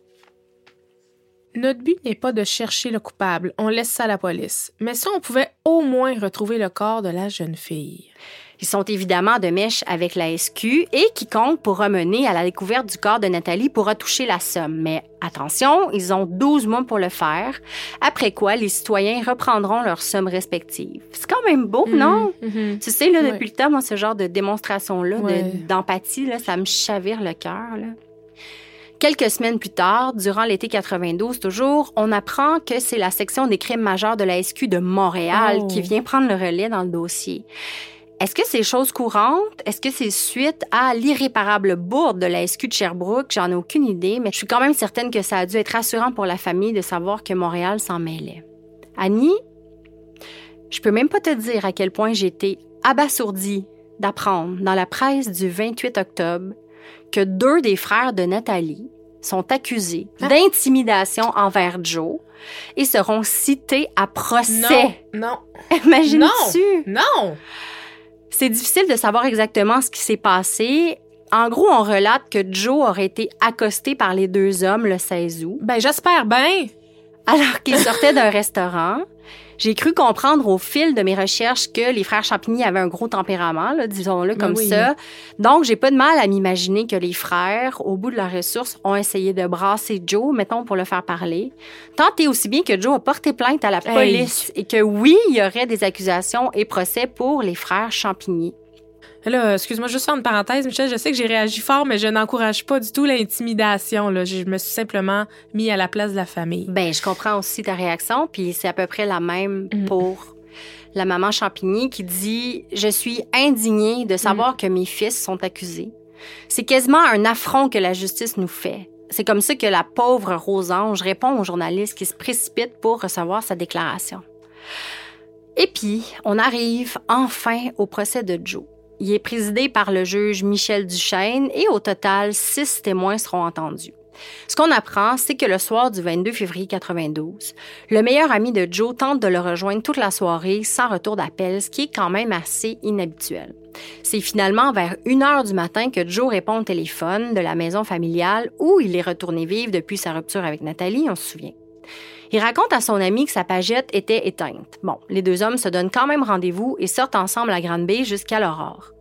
Notre but n'est pas de chercher le coupable, on laisse ça à la police. Mais si on pouvait au moins retrouver le corps de la jeune fille. Ils sont évidemment de mèche avec la SQ et quiconque pourra mener à la découverte du corps de Nathalie pourra toucher la somme. Mais attention, ils ont 12 mois pour le faire, après quoi les citoyens reprendront leurs sommes respectives. C'est quand même beau, non? Mhm. Tu sais, là, depuis le temps, moi, ce genre de démonstration-là, d'empathie, là, ça me chavire le cœur. là. Quelques semaines plus tard, durant l'été 92 toujours, on apprend que c'est la section des crimes majeurs de la SQ de Montréal Oh. qui vient prendre le relais dans le dossier. Est-ce que c'est chose courante? Est-ce que c'est suite à l'irréparable bourde de la SQ de Sherbrooke? J'en ai aucune idée, mais je suis quand même certaine que ça a dû être rassurant pour la famille de savoir que Montréal s'en mêlait. Annie, je peux même pas te dire à quel point été abasourdie d'apprendre dans la presse du 28 octobre que deux des frères de Nathalie sont accusés Ah. d'intimidation envers Joe et seront cités à procès. Non, Imagines-tu? non, non! C'est difficile de savoir exactement ce qui s'est passé. En gros, on relate que Joe aurait été accosté par les deux hommes le 16 août, Ben, j'espère bien. alors qu'il sortait d'un restaurant. J'ai cru comprendre au fil de mes recherches que les frères Champigny avaient un gros tempérament, disons-le Ben comme oui. ça. Donc, j'ai pas de mal à m'imaginer que les frères, au bout de leurs ressources, ont essayé de brasser Joe, mettons, pour le faire parler. Tant et aussi bien que Joe a porté plainte à la Hey. police et que oui, il y aurait des accusations et procès pour les frères Champigny. Là, excuse-moi, juste faire une parenthèse, Michel. Je sais que j'ai réagi fort, mais je n'encourage pas du tout l'intimidation. Là, je me suis simplement mis à la place de la famille. Ben, je comprends aussi ta réaction, puis c'est à peu près la même Mhm. pour la maman Champigny qui dit Je suis indignée de savoir que mes fils sont accusés. C'est quasiment un affront que la justice nous fait. C'est comme ça que la pauvre Rosange répond aux journalistes qui se précipitent pour recevoir sa déclaration. Et puis, on arrive enfin au procès de Joe. Il est présidé par le juge Michel Duchesne et au total, six témoins seront entendus. Ce qu'on apprend, c'est que le soir du 22 février 92, le meilleur ami de Joe tente de le rejoindre toute la soirée sans retour d'appel, ce qui est quand même assez inhabituel. C'est finalement vers 1 heure du matin que Joe répond au téléphone de la maison familiale où il est retourné vivre depuis sa rupture avec Nathalie, on se souvient. Il raconte à son ami que sa pagette était éteinte. Bon, les deux hommes se donnent quand même rendez-vous et sortent ensemble à Grande Bay jusqu'à l'aurore.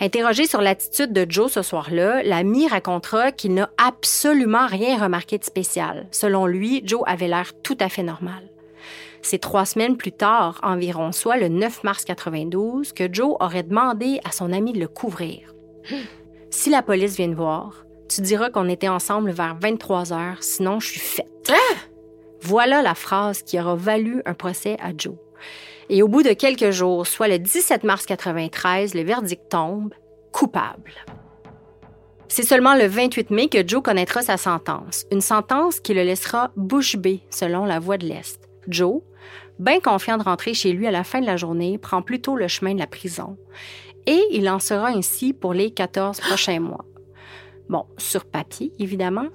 Interrogé sur l'attitude de Joe ce soir-là, l'ami racontera qu'il n'a absolument rien remarqué de spécial. Selon lui, Joe avait l'air tout à fait normal. C'est trois semaines plus tard, environ, soit le 9 mars 92, que Joe aurait demandé à son ami de le couvrir. Si la police vient te voir, tu diras qu'on était ensemble vers 23 heures, sinon je suis faite. Voilà la phrase qui aura valu un procès à Joe. Et au bout de quelques jours, soit le 17 mars 93, le verdict tombe coupable. C'est seulement le 28 mai que Joe connaîtra sa sentence, une sentence qui le laissera bouche bée selon la voie de l'Est. Joe, bien confiant de rentrer chez lui à la fin de la journée, prend plutôt le chemin de la prison. Et il en sera ainsi pour les 14 prochains mois. Bon, sur papier, évidemment,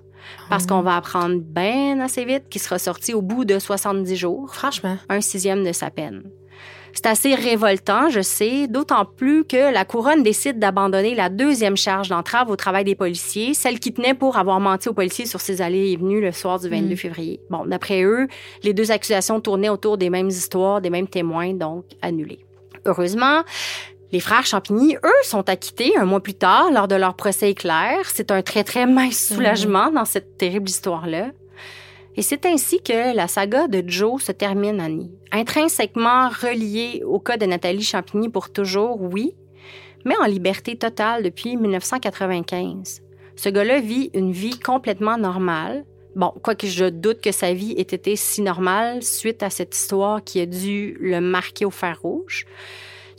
parce qu'on va apprendre bien assez vite qu'il sera sorti au bout de 70 jours. Franchement. Un sixième de sa peine. C'est assez révoltant, je sais, d'autant plus que la couronne décide d'abandonner la deuxième charge d'entrave au travail des policiers, celle qui tenait pour avoir menti aux policiers sur ses allées et venues le soir du 22 février. Bon, d'après eux, les deux accusations tournaient autour des mêmes histoires, des mêmes témoins, donc annulées. Heureusement, les frères Champigny, eux, sont acquittés un mois plus tard lors de leur procès éclair. C'est un très, très mince soulagement dans cette terrible histoire-là. Et c'est ainsi que la saga de Joe se termine, Annie. Intrinsèquement reliée au cas de Nathalie Champigny pour toujours, oui, mais en liberté totale depuis 1995. Ce gars-là vit une vie complètement normale. Bon, quoique je doute que sa vie ait été si normale suite à cette histoire qui a dû le marquer au fer rouge.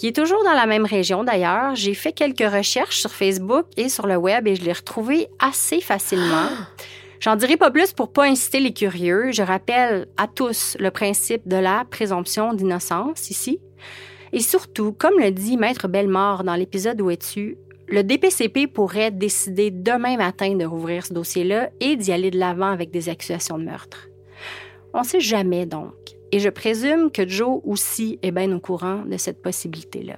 Il est toujours dans la même région d'ailleurs. J'ai fait quelques recherches sur Facebook et sur le web et je l'ai retrouvé assez facilement. J'en dirai pas plus pour pas inciter les curieux. Je rappelle à tous le principe de la présomption d'innocence ici. Et surtout, comme le dit Maître Bellemare dans l'épisode Où es-tu, le DPCP pourrait décider demain matin de rouvrir ce dossier-là et d'y aller de l'avant avec des accusations de meurtre. On sait jamais donc. Et je présume que Joe aussi est bien au courant de cette possibilité-là.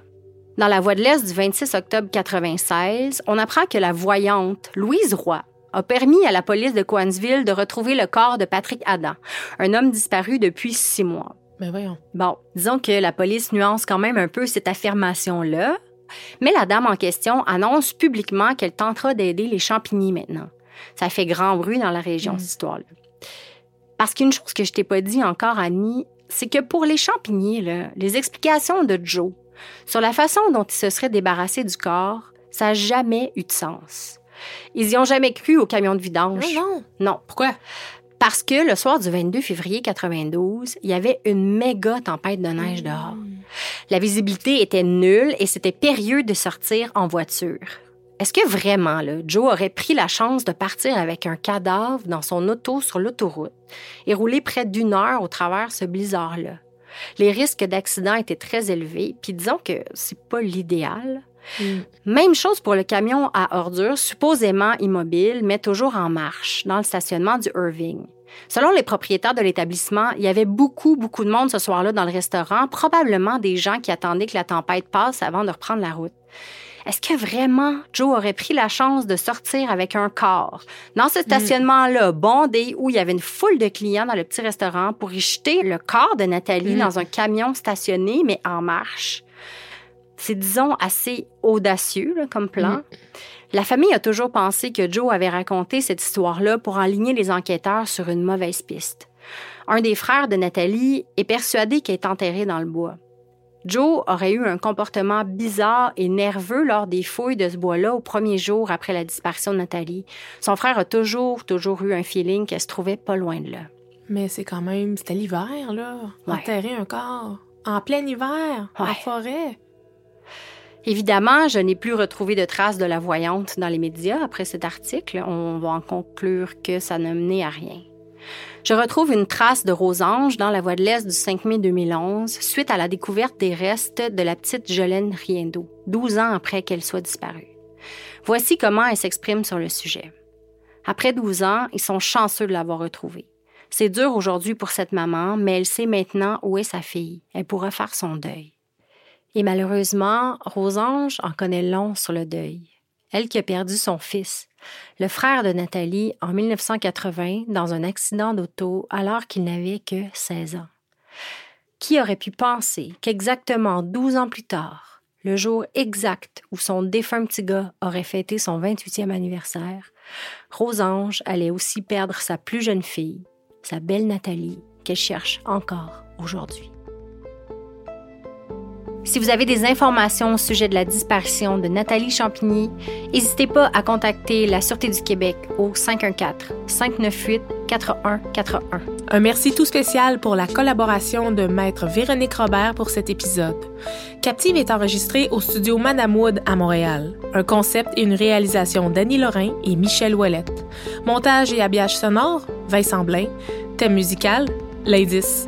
Dans la Voie de l'Est du 26 octobre 96, on apprend que la voyante Louise Roy a permis à la police de Coansville de retrouver le corps de Patrick Adam, un homme disparu depuis six mois. Mais voyons. Bon, disons que la police nuance quand même un peu cette affirmation-là, mais la dame en question annonce publiquement qu'elle tentera d'aider les champignons maintenant. Ça fait grand bruit dans la région, cette histoire-là. Parce qu'une chose que je t'ai pas dit encore, Annie, c'est que pour les champignons, les explications de Joe sur la façon dont il se serait débarrassé du corps, ça n'a jamais eu de sens. Ils y ont jamais cru au camion de vidange. Non, non. Non. Pourquoi? Parce que le soir du 22 février 92, il y avait une méga tempête de neige dehors. La visibilité était nulle et c'était périlleux de sortir en voiture. Est-ce que vraiment, là, Joe aurait pris la chance de partir avec un cadavre dans son auto sur l'autoroute et rouler près d'une heure au travers ce blizzard-là? Les risques d'accident étaient très élevés, puis disons que c'est pas l'idéal. Même chose pour le camion à ordures, supposément immobile, mais toujours en marche, dans le stationnement du Irving. Selon les propriétaires de l'établissement, il y avait beaucoup, beaucoup de monde ce soir-là dans le restaurant, probablement des gens qui attendaient que la tempête passe avant de reprendre la route. Est-ce que vraiment Joe aurait pris la chance de sortir avec un corps? Dans ce stationnement-là bondé où il y avait une foule de clients dans le petit restaurant pour y jeter le corps de Nathalie dans un camion stationné mais en marche? C'est, disons, assez audacieux là, comme plan. La famille a toujours pensé que Joe avait raconté cette histoire-là pour enligner les enquêteurs sur une mauvaise piste. Un des frères de Nathalie est persuadé qu'elle est enterrée dans le bois. Joe aurait eu un comportement bizarre et nerveux lors des fouilles de ce bois-là au premier jour après la disparition de Nathalie. Son frère a toujours, toujours eu un feeling qu'elle se trouvait pas loin de là. Mais c'est quand même. C'était l'hiver, là. Ouais. Enterrer un corps. En plein hiver. En forêt. Évidemment, je n'ai plus retrouvé de traces de la voyante dans les médias après cet article. On va en conclure que ça n'a mené à rien. Je retrouve une trace de Rosange dans la voie de l'Est du 5 mai 2011 suite à la découverte des restes de la petite Jolene Riendo, 12 ans après qu'elle soit disparue. Voici comment elle s'exprime sur le sujet. Après 12 ans, ils sont chanceux de l'avoir retrouvée. C'est dur aujourd'hui pour cette maman, mais elle sait maintenant où est sa fille. Elle pourra faire son deuil. Et malheureusement, Rosange en connaît long sur le deuil. Elle qui a perdu son fils, le frère de Nathalie, en 1980, dans un accident d'auto alors qu'il n'avait que 16 ans. Qui aurait pu penser qu'exactement 12 ans plus tard, le jour exact où son défunt petit gars aurait fêté son 28e anniversaire, Rosange allait aussi perdre sa plus jeune fille, sa belle Nathalie, qu'elle cherche encore aujourd'hui. Si vous avez des informations au sujet de la disparition de Nathalie Champigny, n'hésitez pas à contacter la Sûreté du Québec au 514-598-4141. Un merci tout spécial pour la collaboration de Maître Véronique Robert pour cet épisode. Captive est enregistré au studio Madame Wood à Montréal. Un concept et une réalisation d'Annie Lorrain et Michel Ouellette. Montage et habillage sonore, Vincent Blain. Thème musical, Ladies.